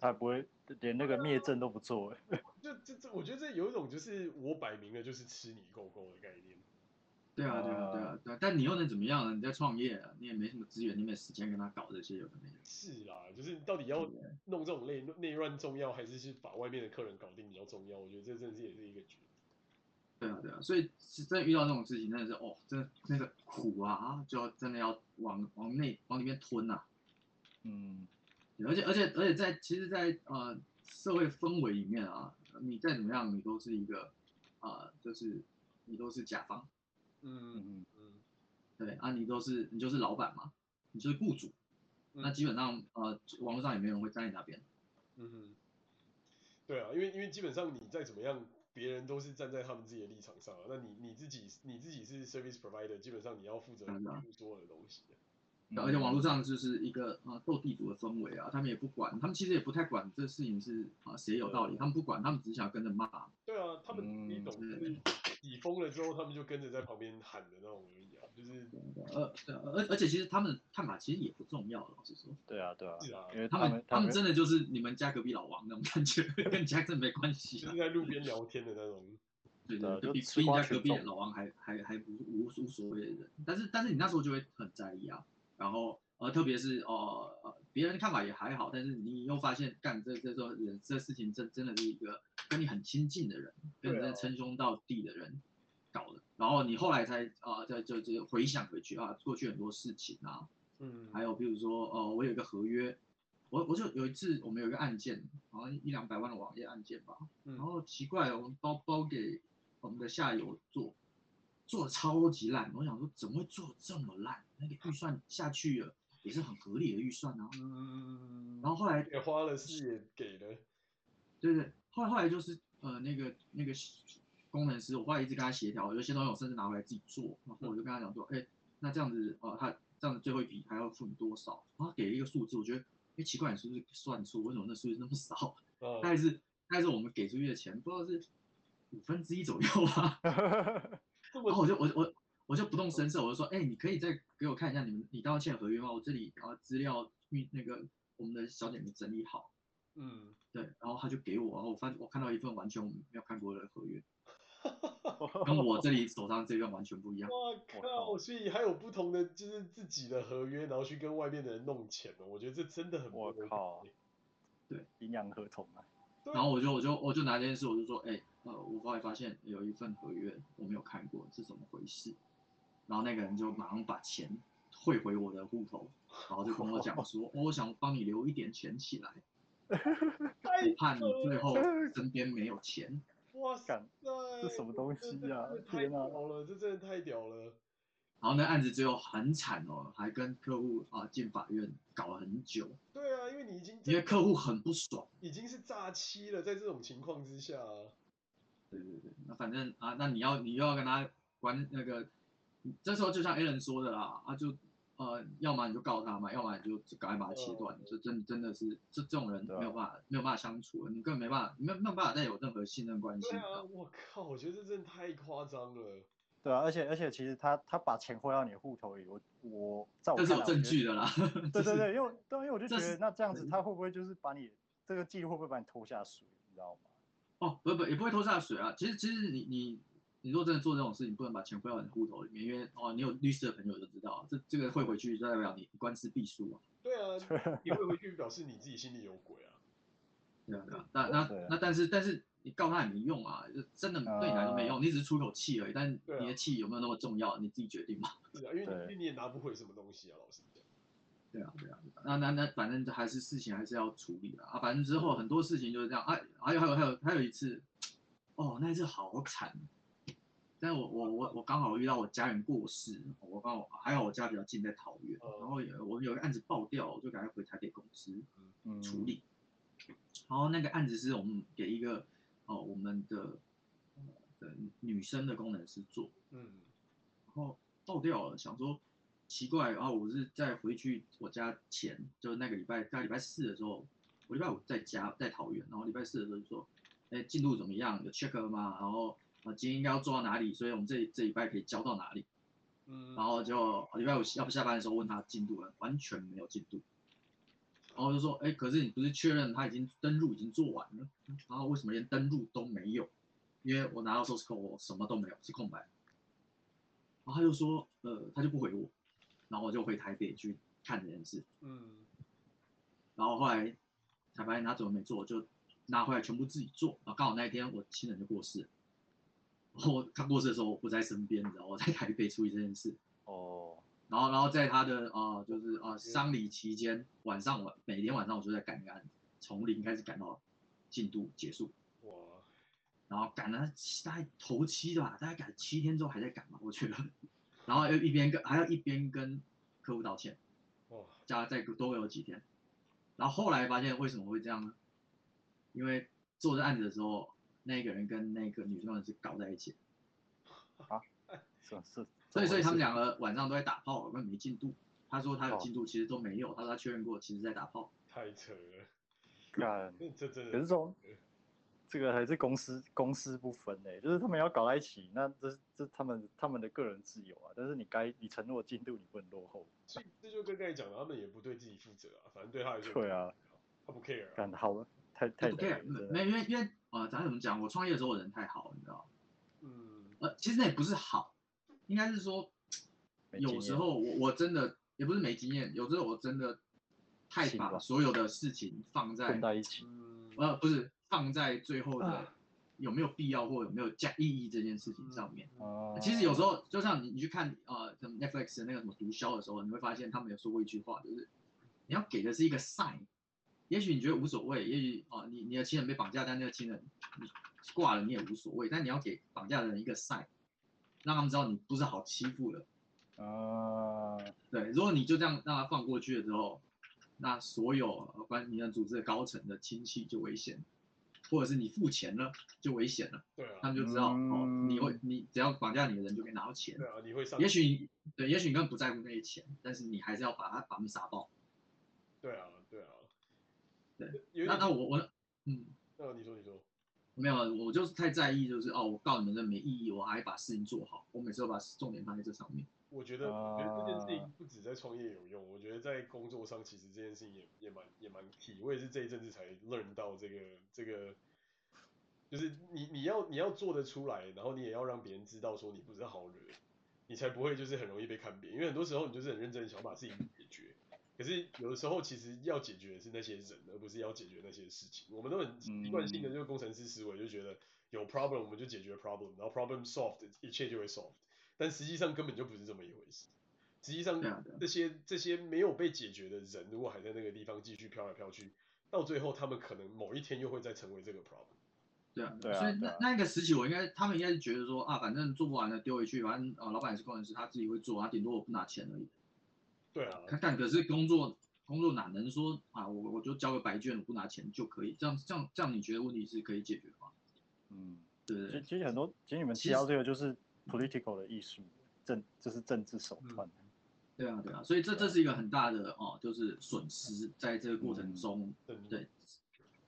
Speaker 3: 他不会连那个灭证都不做 (laughs) 哎。
Speaker 1: 就这这，我觉得这有一种就是我摆明了就是吃你狗狗的概念。
Speaker 2: 对啊对啊对啊对啊，但你又能怎么样呢？你在创业、啊，你也没什么资源，你没时间跟他搞这些有的没的。
Speaker 1: 是啦，就是到底要弄这种内内乱重要，还是去把外面的客人搞定比较重要？我觉得这真的是也是一个绝。
Speaker 2: 对啊对啊，所以是真的遇到这种事情，真的是哦，真的那个苦啊就要真的要往往内往里面吞啊。嗯，而且而且而且在其实在，在呃社会氛围里面啊，你再怎么样，你都是一个呃，就是你都是甲方，
Speaker 1: 嗯嗯嗯，
Speaker 2: 对啊，你都是你就是老板嘛，你就是雇主，嗯、那基本上呃，网络上也没有人会站在你那边。
Speaker 1: 嗯哼，对啊，因为因为基本上你再怎么样，别人都是站在他们自己的立场上啊。那你你自己你自己是 service provider，基本上你要负责所有的东西。
Speaker 2: 嗯、而且网络上就是一个啊斗地主的氛围啊，他们也不管，他们其实也不太管这事情是啊谁有道理，他们不管，他们只想跟着骂。
Speaker 1: 对啊，他们你懂，就是底疯了之后，他们就跟着在旁边喊的那种而已啊，就是
Speaker 2: 呃而而且其实他们的看法其实也不重要，老实说。
Speaker 3: 对啊对啊，
Speaker 1: 是啊，
Speaker 3: 因为
Speaker 2: 他们他们真的就是你们家隔壁老王那种感觉，跟家真没关系，
Speaker 1: 就是在路边聊天的那种。
Speaker 2: 对对，就比比你家隔壁老王还还还不无无所谓的人，但是但是你那时候就会很在意啊，然后。呃，特别是哦，呃，别人的看法也还好，但是你又发现干这这种人这事情真真的是一个跟你很亲近的人，跟你真的称兄道弟的人搞的，然后你后来才啊，在、呃、就就回想回去啊，过去很多事情啊，嗯，还有比如说哦、呃，我有一个合约，我我就有一次我们有一个案件，好像一两百万的网页案件吧，然后奇怪，我们包包给我们的下游做，做的超级烂，我想说怎么会做这么烂？那个预算下去了。也是很合理的预算啊，嗯，然后后来
Speaker 1: 也花了是也给了，
Speaker 2: 对对，后来后来就是呃那个那个工程师，我后来一直跟他协调，有些东西我甚至拿回来自己做，然后我就跟他讲说，哎、嗯，那这样子哦、呃，他这样子最后一笔还要付你多少？然后他给了一个数字，我觉得哎奇怪，你是不是算错？为什么那数字那么少？大概是大概是我们给出去的钱，不知道是五分之一左右吧。(laughs) (laughs) 然后我就我我。我就不动声色，我就说，哎、欸，你可以再给我看一下你们你道歉合约吗？我这里然后资料运那个我们的小姐没整理好，嗯，对，然后他就给我，然后我发我看到一份完全我没有看过的合约，(laughs) 跟我这里手上这份完全不一样。
Speaker 1: 我靠！所以还有不同的就是自己的合约，然后去跟外面的人弄钱哦，我觉得这真的很
Speaker 3: 我靠，对，阴阳合同啊。
Speaker 2: 然后我就我就我就拿这件事，我就说，哎、欸，呃，我后来发现有一份合约我没有看过，是怎么回事？然后那个人就马上把钱汇回我的户头，然后就跟我讲说，我想帮你留一点钱起来，(laughs) 我怕你最后身边没有钱。(laughs)
Speaker 1: 哇塞，
Speaker 3: 这什么东西呀啊？
Speaker 1: 太屌了，这真的太屌了。
Speaker 2: 然后那案子最后很惨哦，还跟客户啊进法院搞了很久。
Speaker 1: 对啊，因为你已经
Speaker 2: 因为客户很不爽，
Speaker 1: 已经是诈欺了，在这种情况之下。
Speaker 2: 对对对，那反正啊，那你要你又要跟他关那个。这时候就像 Alan 说的啦，啊就呃，要么你就告他嘛，要么你就赶快把他切断，这、呃、真真的是这这种人没有办法没有办法相处，你根本没办法没有没有办法再有任何信任关系。
Speaker 1: 对啊，我靠，我觉得这真的太夸张了。
Speaker 3: 对啊，而且而且其实他他把钱汇到你的户头里，我我在我
Speaker 2: 这是有证据的啦。(laughs)
Speaker 3: 对对对，因为对，因为我就觉得那这样子他会不会就是把你这个记录会不会把你拖下水，你知道吗？
Speaker 2: 哦，不不也不会拖下水啊，其实其实你你。你如果真的做这种事情，不能把钱汇到你的户头里面，因为哦，你有律师的朋友就知道，这这个汇回去就代表你官司必输啊。
Speaker 1: 对啊，你汇回去表示你自己心里有鬼啊。
Speaker 2: 对啊，对啊，那那那但是但是你告他也没用啊，就真的对你来说没用，你只是出口气而已，但你的气有没有那么重要，你自己决定嘛。(laughs)
Speaker 1: 是啊，因为因为你也拿不回什么东西啊，老实讲。
Speaker 2: 对啊对啊，那那那反正还是事情还是要处理的啊，反正之后很多事情就是这样啊，还有还有还有还有一次，哦，那一次好惨。但我我我我刚好遇到我家人过世，我刚好还好我家比较近在桃园，然后有我有个案子爆掉，我就赶快回台北公司处理。然后那个案子是我们给一个哦我们的的女生的工程师做，嗯，然后爆掉了，想说奇怪，然后我是在回去我家前，就是那个礼拜在礼拜四的时候，我礼拜五在家在桃园，然后礼拜四的时候就说，哎进度怎么样？有 check 了吗？然后。啊，今天应该要做到哪里？所以我们这这礼拜可以交到哪里？嗯，然后就礼拜五要不下班的时候问他进度了，完全没有进度。然后就说，哎，可是你不是确认他已经登录已经做完了？然后为什么连登录都没有？因为我拿到 source code 我什么都没有，是空白。然后他就说，呃，他就不回我。然后我就回台北去看这件事。嗯，然后后来才发现他怎么没做，就拿回来全部自己做。然后刚好那一天我亲人就过世了。然后他过世的时候我不在身边，你知道我在台北处理这件事。哦。然后，然后在他的啊、呃，就是啊丧礼期间，晚上我每天晚上我就在赶案，从零开始赶到进度结束。哇。然后赶了大概头七的吧，大概赶七天之后还在赶嘛，我觉得，然后又一边跟还要一边跟客户道歉，
Speaker 1: 哇，
Speaker 2: 加再多有几天，然后后来发现为什么会这样呢？因为做这案子的时候，那个人跟那个女生是搞在一起，
Speaker 3: 啊，是是，
Speaker 2: 所以所以他们两个晚上都在打炮，根本没进度。他说他有进度，其实都没有，他说他确认过，其实在打炮。
Speaker 1: 太扯了，(laughs)
Speaker 3: 干，
Speaker 1: 这真的。
Speaker 3: 可是说，这个还是公司公私不分诶，就是他们要搞在一起，那这是这他们他们的个人自由啊。但是你该你承诺进度，你不能落后。
Speaker 1: 所以这就跟刚才讲的，他们也不对自己负责啊，反正对他来说。
Speaker 3: 对啊，
Speaker 1: 他不 care。
Speaker 3: 干好了，太太
Speaker 2: 不 care，没因为因为呃，咱怎么讲？我创业的时候我人太好，你知道
Speaker 1: 嗯。
Speaker 2: 呃，其实那也不是好，应该是说，有时候我我真的。也不是没经验，有时候我真的太把所有的事情放在
Speaker 3: 在一起，
Speaker 2: 呃，不是放在最后的有没有必要或有没有加意义这件事情上面。
Speaker 3: 哦、
Speaker 2: 其实有时候就像你你去看呃什么 Netflix 的那个什么毒枭的时候，你会发现他们有说过一句话，就是你要给的是一个 sign。也许你觉得无所谓，也许啊、呃、你你的亲人被绑架，但那个亲人你挂了你也无所谓，但你要给绑架的人一个 sign，让他们知道你不是好欺负的。
Speaker 3: 啊，
Speaker 2: 对，如果你就这样让他放过去了之后，那所有关你的组织的高层的亲戚就危险，或者是你付钱了就危险了。
Speaker 1: 对啊，
Speaker 2: 他们就知道、嗯、哦，你会你只要绑架你的人就可以拿到钱。
Speaker 1: 对啊，你会上。
Speaker 2: 也许对，也许你根本不在乎那些钱，但是你还是要把他把他们杀爆。
Speaker 1: 对啊，对啊，
Speaker 2: 对。那那我我嗯，
Speaker 1: 那你说你说。
Speaker 2: 没有，我就是太在意，就是哦，我告你们这没意义，我还把事情做好，我每次都把重点放在这上面。
Speaker 1: 我觉得，我觉得这件事情不止在创业有用，我觉得在工作上其实这件事情也也蛮也蛮 key。我也是这一阵子才 learn 到这个这个，就是你你要你要做得出来，然后你也要让别人知道说你不是好惹，你才不会就是很容易被看扁。因为很多时候你就是很认真想把事情解决，可是有的时候其实要解决的是那些人，而不是要解决那些事情。我们都很习惯性的就是工程师思维，就觉得有 problem 我们就解决 problem，然后 problem solved 一切就会 solved。但实际上根本就不是这么一回事。实际上，这些这些没有被解决的人，如果还在那个地方继续飘来飘去，到最后他们可能某一天又会再成为这个 problem。
Speaker 2: 对啊，对啊。所以那那一个时期，我应该他们应该是觉得说啊，反正做不完的丢回去，反正啊，老板也是工程师，他自己会做，他顶多我不拿钱而已。
Speaker 1: 对啊。
Speaker 2: 但可是工作工作哪能说啊，我我就交个白卷，我不拿钱就可以？这样这样这样，你觉得问题是可以解决的吗？
Speaker 3: 嗯，
Speaker 2: 对。
Speaker 3: 其实很多，其实你们提到这个就是。political 的艺术，政这是政治手段。
Speaker 2: 对啊，对啊，所以这这是一个很大的哦，就是损失在这个过程中，对不对？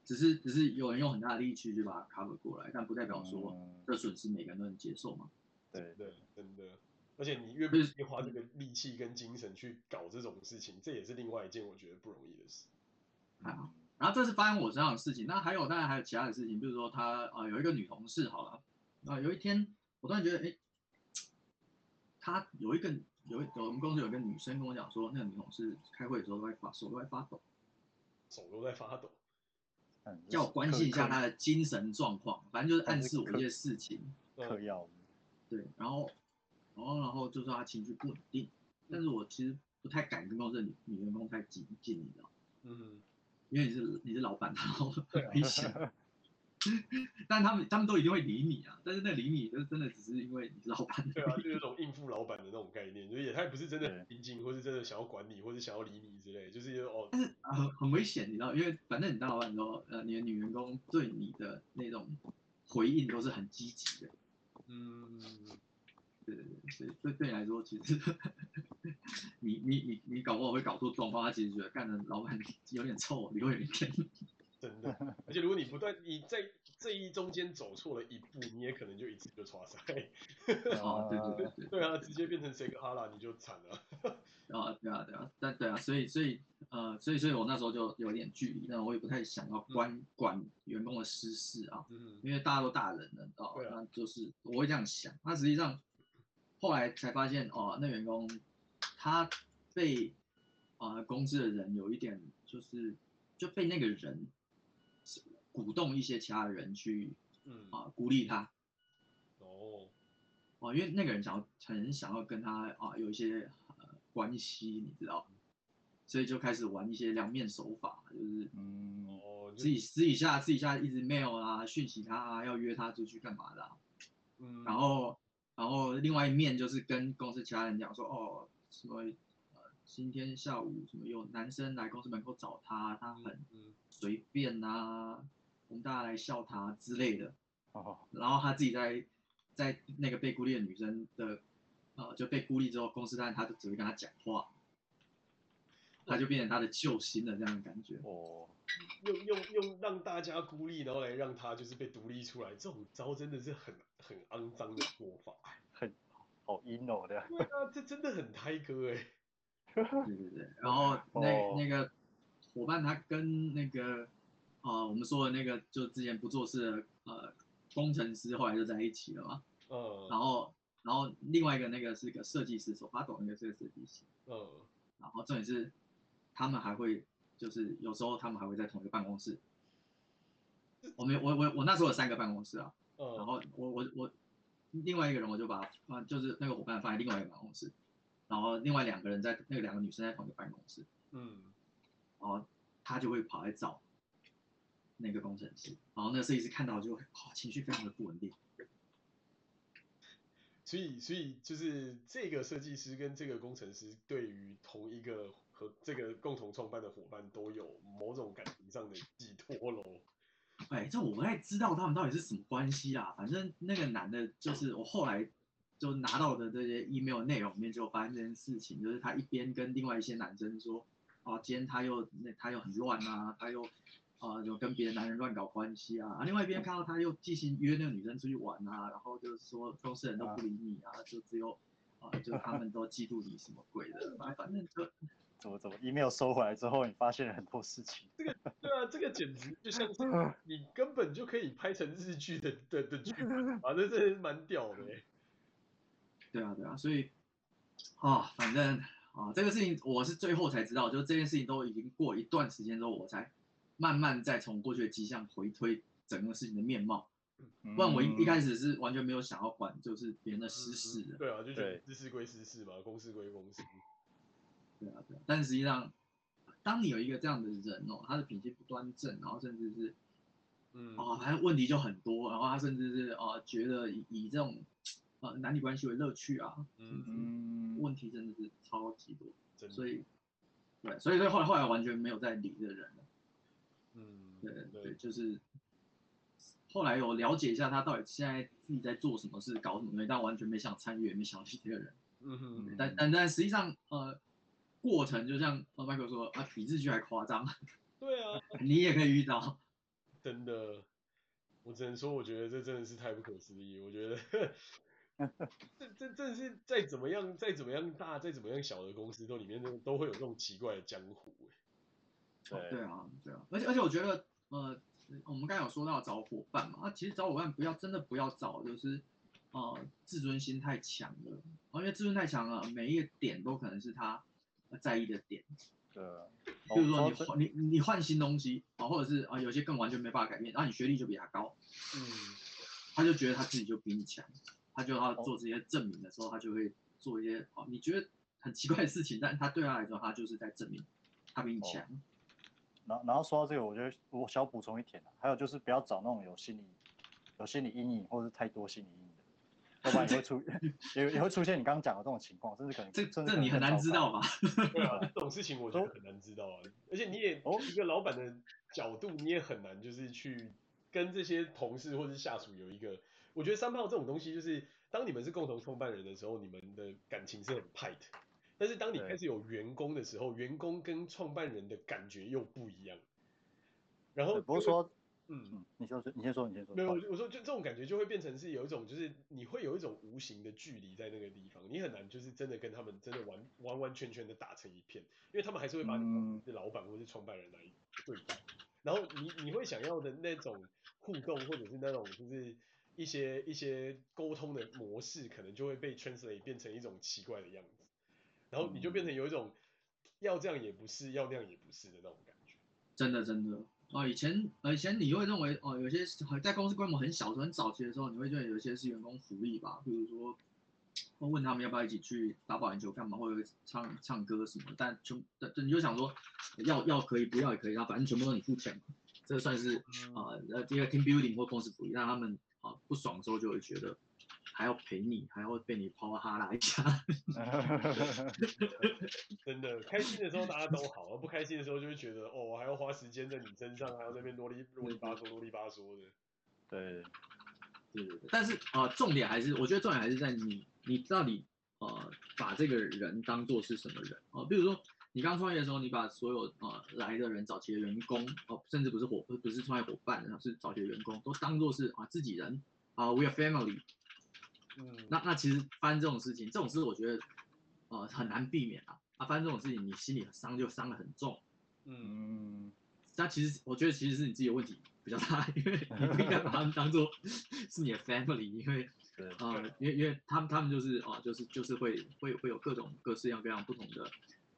Speaker 2: 只是只是有人用很大的力气去把它 cover 过来，但不代表说这损失每个人都能接受嘛。
Speaker 3: 对
Speaker 1: 对，真的。而且你越不愿意花这个力气跟精神去搞这种事情，这也是另外一件我觉得不容易的事。
Speaker 2: 好，然后这是发生我身上的事情，那还有当然还有其他的事情，比如说他啊有一个女同事好了啊有一天我突然觉得哎。他有一个有一有我们公司有一个女生跟我讲说，那个女同事开会的时候都在发手都在发抖，
Speaker 1: 手都在发抖，(laughs)
Speaker 2: 叫我关心一下她的精神状况，反正就是暗示我一些事情。
Speaker 3: 嗑药。
Speaker 2: 对，然后然后然后就说他情绪不稳定，但是我其实不太敢跟公司女女员工太紧近，你知道？
Speaker 1: 嗯，
Speaker 2: 因为你是你是老板，然后很危险。(laughs) 但他们他们都一定会理你啊，但是那理你就是真的只是因为你是老板。
Speaker 1: 对啊，就有种应付老板的那种概念，就是也他也不是真的很亲近，或是真的想要管你，或是想要理你之类，就是哦。
Speaker 2: 但是很很危险，你知道，因为反正你当老板的时候，呃，你的女员工对你的那种回应都是很积极的。
Speaker 1: 嗯，
Speaker 2: 对对对，所以对对你来说，其实你你你你搞不好会搞错状况，他其实觉得干的老板有点臭，你会有一天。(laughs)
Speaker 1: 真的，而且如果你不断你在这一中间走错了一步，你也可能就一次就剉赛。(laughs)
Speaker 2: 啊，对对对对，(laughs)
Speaker 1: 对啊，直接变成 say 个哈啦，你就惨了。
Speaker 2: 啊，对啊对啊，但对啊，所以所以呃，所以所以我那时候就有点距离，但我也不太想要管、嗯、管员工的私事啊，
Speaker 1: 嗯，
Speaker 2: 因为大家都大人了，哦，
Speaker 1: 对啊、
Speaker 2: 那就是我会这样想。那实际上后来才发现，哦，那员工他被啊、呃、公司的人有一点就是就被那个人。鼓动一些其他的人去，嗯。啊，鼓励他，
Speaker 1: 哦，
Speaker 2: 哦，因为那个人想要很想要跟他啊有一些呃关系，你知道，所以就开始玩一些两面手法，就是
Speaker 1: 嗯。哦，
Speaker 2: 私底私底下私底下一直 mail 啊，讯息他啊，要约他出去干嘛的、啊，嗯，然后然后另外一面就是跟公司其他人讲说，哦，什么呃，今天下午什么有男生来公司门口找他，他很随便啊，我们大家来笑他之类的，哦，(laughs) 然后他自己在在那个被孤立的女生的，呃，就被孤立之后，公司当然他就只会跟他讲话。他就变成他的救星了，这样的感觉。哦，
Speaker 1: 用用用让大家孤立，然后来让他就是被独立出来，这种招真的是很很肮脏的做法，(laughs)
Speaker 3: 很好阴哦的。
Speaker 1: 对啊，这真的很胎哥哎。
Speaker 2: 对对对，然后那、哦、那个伙伴他跟那个呃我们说的那个就之前不做事的呃工程师后来就在一起了嘛。嗯。然后然后另外一个那个是个设计师，手法懂那个是个设计师。嗯。然后重点是。他们还会，就是有时候他们还会在同一个办公室。我们我我我那时候有三个办公室啊，然后我我我另外一个人我就把啊就是那个伙伴放在另外一个办公室，然后另外两个人在那个两个女生在同一个办公室，嗯，然后他就会跑来找那个工程师，然后那个设计师看到就会啊情绪非常的不稳定。
Speaker 1: 所以所以就是这个设计师跟这个工程师对于同一个。和这个共同创办的伙伴都有某种感情上的寄托喽。
Speaker 2: 哎，这我不太知道他们到底是什么关系啊。反正那个男的，就是我后来就拿到的这些 email 内容里面就发现这件事情，就是他一边跟另外一些男生说，哦、啊，今天他又那他又很乱啊，他又啊就跟别的男人乱搞关系啊，啊，另外一边看到他又进行约那个女生出去玩啊，然后就是说公司人都不理你啊，就只有啊就他们都嫉妒你什么鬼的，反正就。
Speaker 3: 怎么怎么，email 收回来之后，你发现了很多事情。
Speaker 1: 这个对啊，这个简直就像是 (laughs) 你根本就可以拍成日剧的的的剧本，反正这是蛮屌的。
Speaker 2: 对啊对啊，所以啊，反正啊，这个事情我是最后才知道，就这件事情都已经过一段时间之后，我才慢慢再从过去的迹象回推整个事情的面貌。不然我一一开始是完全没有想要管，就是别人的私事的。
Speaker 1: 对啊，就觉得私事归私事嘛，公事归公事。
Speaker 2: 对啊，对啊，但实际上，当你有一个这样的人哦，他的品性不端正，然后甚至是，嗯，哦，他问题就很多，然后他甚至是哦，觉得以以这种呃男女关系为乐趣啊，嗯，问题真的是超级多，所以，对，所以所以后来后来完全没有再理这个人了，嗯，对对，对，就是后来有了解一下他到底现在自己在做什么事，搞什么东西，但完全没想参与，也没想去这个人，嗯哼，但但但实际上呃。过程就像呃麦克说啊，比日剧还夸张。(laughs)
Speaker 1: 对啊，
Speaker 2: 你也可以遇到。
Speaker 1: 真的，我只能说，我觉得这真的是太不可思议。我觉得，(laughs) 这这这是再怎么样，再怎么样大，再怎么样小的公司都里面都都会有这种奇怪的江湖。
Speaker 2: 对对啊，对啊，而且而且我觉得呃，我们刚才有说到找伙伴嘛，啊，其实找伙伴不要真的不要找，就是呃自尊心太强了，因为自尊太强了，每一个点都可能是他。在意的点，对，比如说你换你你换新东西啊，或者是啊有些更完全没办法改变，然后你学历就比他高，嗯，他就觉得他自己就比你强，他就要做这些证明的时候，他就会做一些啊你觉得很奇怪的事情，但他对他来说，他就是在证明他比你强。
Speaker 3: 然后然后说到这个，我觉得我想补充一点，还有就是不要找那种有心理有心理阴影或者是太多心理阴影。要不然也会出 (laughs) 也也会出现你刚刚讲的这种情况，甚至可能
Speaker 2: 这这你很难知道吧？(laughs)
Speaker 1: 对啊，(laughs) 这种事情我觉得很难知道啊。而且你也一个老板的角度，你也很难就是去跟这些同事或者是下属有一个，我觉得三炮这种东西就是当你们是共同创办人的时候，你们的感情是很 tight，但是当你开始有员工的时候，员工跟创办人的感觉又不一样。然后
Speaker 3: 不是说。嗯，你先说，你先说，你先说。
Speaker 1: 没有，我说就这种感觉就会变成是有一种，就是你会有一种无形的距离在那个地方，你很难就是真的跟他们真的完完完全全的打成一片，因为他们还是会把你的老板或是创办人来对待，嗯、然后你你会想要的那种互动或者是那种就是一些一些沟通的模式，可能就会被 translate 变成一种奇怪的样子，然后你就变成有一种要这样也不是，要那样也不是的那种感觉。
Speaker 2: 真的，真的。哦，以前，以前你会认为，哦，有些在公司规模很小、很早期的时候，你会觉得有一些是员工福利吧，比如说，会问他们要不要一起去打保龄球干嘛，或者唱唱歌什么，但全，但你就想说，要要可以，不要也可以，然后反正全部都你付钱，这算是啊呃一个 team building 或公司福利，让他们啊不爽的时候就会觉得还要陪你，还要被你抛哈拉一下。(laughs) (laughs)
Speaker 1: 真的，开心的时候大家都好，不开心的时候就会觉得哦，我还要花时间在你身上，还要在那边啰里啰里吧嗦啰里吧嗦的。
Speaker 3: 对，
Speaker 2: 对对对。但是啊、呃，重点还是我觉得重点还是在你，你到底呃把这个人当做是什么人啊、呃？比如说。你刚创业的时候，你把所有呃来的人、早期的员工哦，甚至不是伙不是创业伙伴，是早期的员工，都当做是啊自己人啊，we are family。嗯，那那其实发生这种事情，这种事我觉得呃很难避免啊。啊，发生这种事情，你心里伤就伤得很重。嗯，那其实我觉得其实是你自己的问题比较大，因为你不应该把他们当做是你的 family，因为 (laughs) 呃，因为因为他们他们就是哦、啊，就是就是会会会有各种各式各样不同的。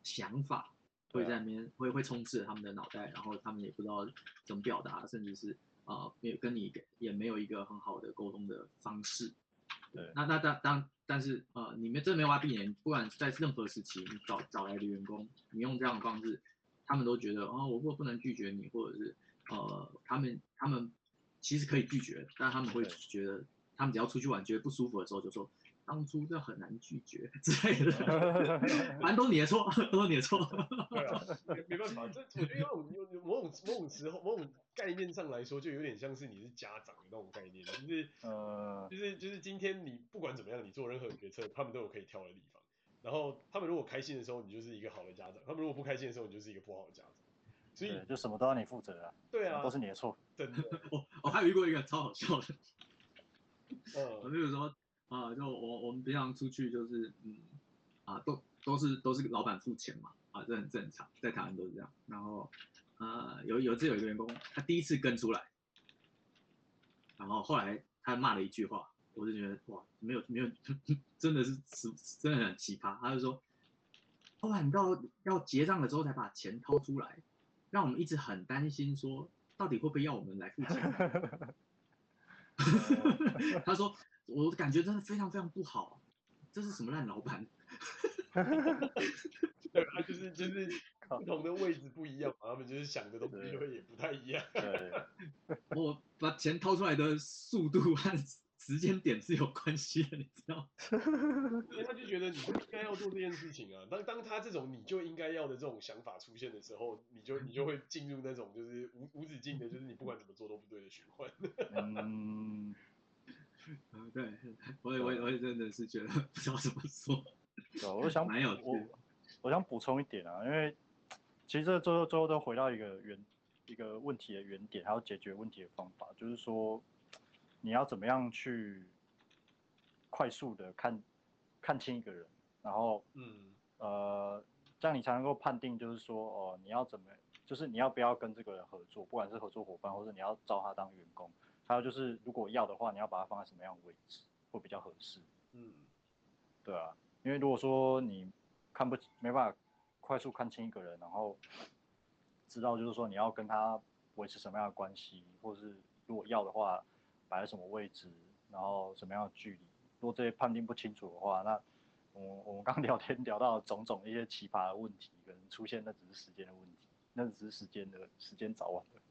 Speaker 2: 想法会在那边会会充斥他们的脑袋，然后他们也不知道怎么表达，甚至是啊，没有跟你也没有一个很好的沟通的方式。对，那那当当但是呃，你们真没有办法避免，不管在任何时期，你找找来的员工，你用这样的方式，他们都觉得哦，我不不能拒绝你，或者是呃，他们他们其实可以拒绝，但他们会觉得，他们只要出去玩觉得不舒服的时候，就说。当初就很难拒绝之类的，(laughs) 反正都是你的错，都是你的错。
Speaker 1: 对啊，没没办法，这我觉得有有某种某种时候某种概念上来说，就有点像是你是家长的那种概念，就是呃，就是就是今天你不管怎么样，你做任何决策，他们都有可以挑的地方。然后他们如果开心的时候，你就是一个好的家长；他们如果不开心的时候，你就是一个不好的家长。所以就什么都要你负责啊。对啊，都是你的错。真的，(laughs)
Speaker 2: 我我还有遇过一个超好笑的，嗯，就是说。啊，就我我们平常出去就是，嗯，啊，都都是都是老板付钱嘛，啊，这很正常，在台湾都是这样。然后，呃，有有一次有一个员工，他第一次跟出来，然后后来他骂了一句话，我就觉得哇，没有没有，(laughs) 真的是是真的很奇葩。他就说，老板到要结账的时候才把钱掏出来，让我们一直很担心，说到底会不会要我们来付钱？(laughs) 他说。我感觉真的非常非常不好，这是什么烂老板？(laughs)
Speaker 1: 对，他就是就是不同的位置不一样，他们就是想的东西会也不太一样。
Speaker 2: 对，(laughs) 我把钱掏出来的速度和时间点是有关系的，你知道？(laughs)
Speaker 1: 因为他就觉得你就应该要做这件事情啊。当当他这种你就应该要的这种想法出现的时候，你就你就会进入那种就是无无止境的，就是你不管怎么做都不对的循环。
Speaker 2: 嗯。嗯，(laughs) 对，我也我也我也真的是觉得 (laughs) 不知道怎么说。
Speaker 3: 对，我想蛮有我我想补充一点啊，因为其实这最后最后都回到一个原一个问题的原点，还有解决问题的方法，就是说你要怎么样去快速的看看清一个人，然后嗯呃这样你才能够判定，就是说哦你要怎么，就是你要不要跟这个人合作，不管是合作伙伴或者你要招他当员工。还有就是，如果要的话，你要把它放在什么样的位置会比较合适？嗯，对啊，因为如果说你看不没办法快速看清一个人，然后知道就是说你要跟他维持什么样的关系，或是如果要的话摆在什么位置，然后什么样的距离，如果这些判定不清楚的话，那我我们刚聊天聊到种种一些奇葩的问题，可能出现那只是时间的问题，那只是时间的时间早晚的。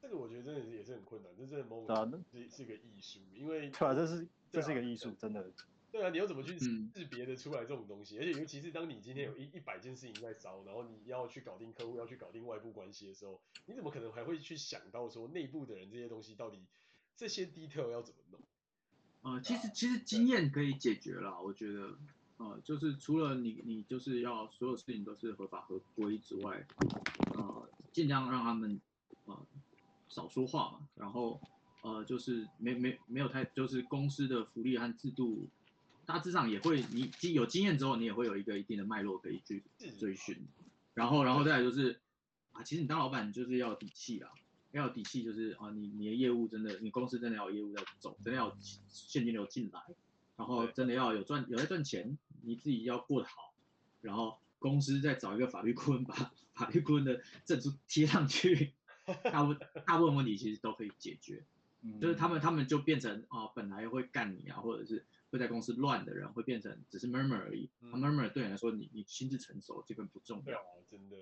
Speaker 1: 这个我觉得真的是也是很困难，这真的某种是是一个艺术，因为
Speaker 3: 对啊，这是这是一个艺术，真的。
Speaker 1: 对啊，你要怎么去识别的出来这种东西？而且尤其是当你今天有一一百件事情在烧，然后你要去搞定客户，要去搞定外部关系的时候，你怎么可能还会去想到说内部的人这些东西到底这些 detail 要怎么弄？
Speaker 2: 呃，其实其实经验可以解决了，我觉得，呃，就是除了你你就是要所有事情都是合法合规之外，呃，尽量让他们呃。少说话嘛，然后，呃，就是没没没有太，就是公司的福利和制度，大致上也会，你经有经验之后，你也会有一个一定的脉络可以去追寻，然后，然后再来就是，啊，其实你当老板就是要有底气啊，要有底气就是啊，你你的业务真的，你公司真的要有业务要走，真的要有现金流进来，然后真的要有赚有在赚钱，你自己要过得好，然后公司再找一个法律顾问，把法律顾问的证书贴上去。大部大部分问题其实都可以解决，嗯、就是他们他们就变成啊、哦，本来会干你啊，或者是会在公司乱的人，会变成只是 murmur 而已。嗯、murmur 对你来说，你你心智成熟基本不重要。
Speaker 1: 真的。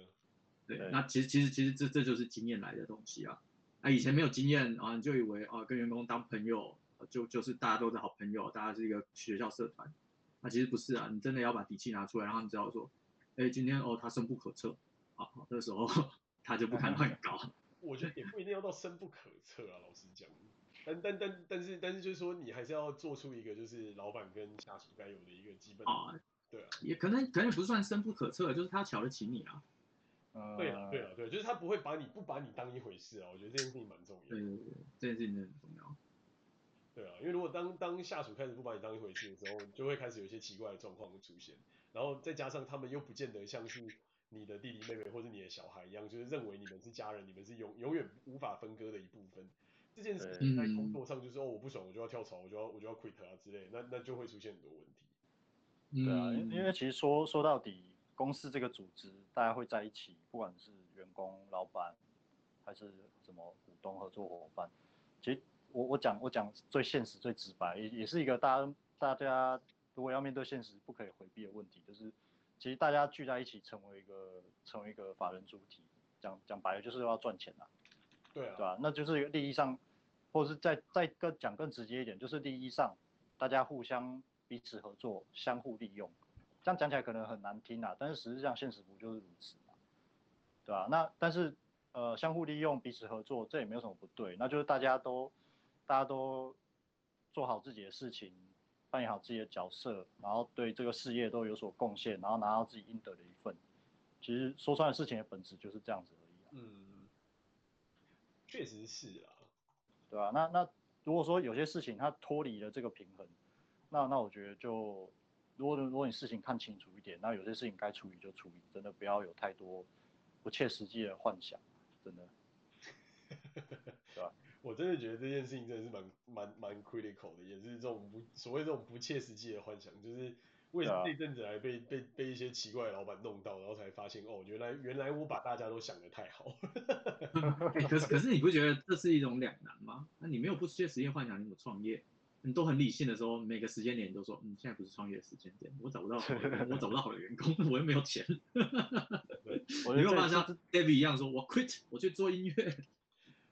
Speaker 2: 对，对那其实其实其实这这就是经验来的东西啊。啊，以前没有经验啊，你就以为啊，跟员工当朋友就就是大家都是好朋友，大家是一个学校社团。那、啊、其实不是啊，你真的要把底气拿出来，让他们知道说，哎，今天哦他深不可测，啊，那时候 (laughs) 他就不敢乱搞。
Speaker 1: 我觉得也不一定要到深不可测啊，老实讲。但但但但是但是就是说，你还是要做出一个就是老板跟下属该有的一个基本。啊，对啊。
Speaker 2: 也可能可能也不算深不可测，就是他瞧得起你啊。
Speaker 1: 呃、对啊对啊对，就是他不会把你不把你当一回事啊。我觉得这件事情蛮重要。
Speaker 2: 对对对，这件事情真的很重要。
Speaker 1: 对啊，因为如果当当下属开始不把你当一回事的时候，就会开始有一些奇怪的状况出现，然后再加上他们又不见得像是你的弟弟妹妹或者你的小孩一样，就是认为你们是家人，你们是永永远无法分割的一部分。这件事情在工作上就是哦，我不爽我就要跳槽，我就要我就要 quit 啊之类，那那就会出现很多问题。
Speaker 3: 对啊，因为其实说说到底，公司这个组织大家会在一起，不管是员工、老板还是什么股东、合作伙伴，其实。我我讲我讲最现实最直白，也也是一个大家大家如果要面对现实不可以回避的问题，就是其实大家聚在一起成为一个成为一个法人主体，讲讲白了就是要赚钱呐，
Speaker 1: 对啊，
Speaker 3: 对吧？那就是利益上，或者是再再更讲更直接一点，就是利益上大家互相彼此合作，相互利用，这样讲起来可能很难听啊，但是实际上现实不就是如此嘛，对吧？那但是呃相互利用彼此合作这也没有什么不对，那就是大家都。大家都做好自己的事情，扮演好自己的角色，然后对这个事业都有所贡献，然后拿到自己应得的一份。其实说穿了，事情的本质就是这样子而已啊。
Speaker 1: 嗯，确实是啊，
Speaker 3: 对吧？那那如果说有些事情它脱离了这个平衡，那那我觉得就，如果如果你事情看清楚一点，那有些事情该处理就处理，真的不要有太多不切实际的幻想，真的，(laughs) 对吧？
Speaker 1: 我真的觉得这件事情真的是蛮蛮蛮 critical 的，也是这种不所谓这种不切实际的幻想，就是为什么这阵子来被被被一些奇怪的老板弄到，然后才发现哦，原来原来我把大家都想得太好。(laughs)
Speaker 2: 欸、可是可是你不觉得这是一种两难吗？那你没有不切实际幻想，你怎么创业？你都很理性的时候，每个时间点你都说，嗯，现在不是创业的时间点，我找不到好，我找不到好的员工，我又没有钱。(laughs) 对，你没有办法像 David 一样说，我 quit，我去做音乐。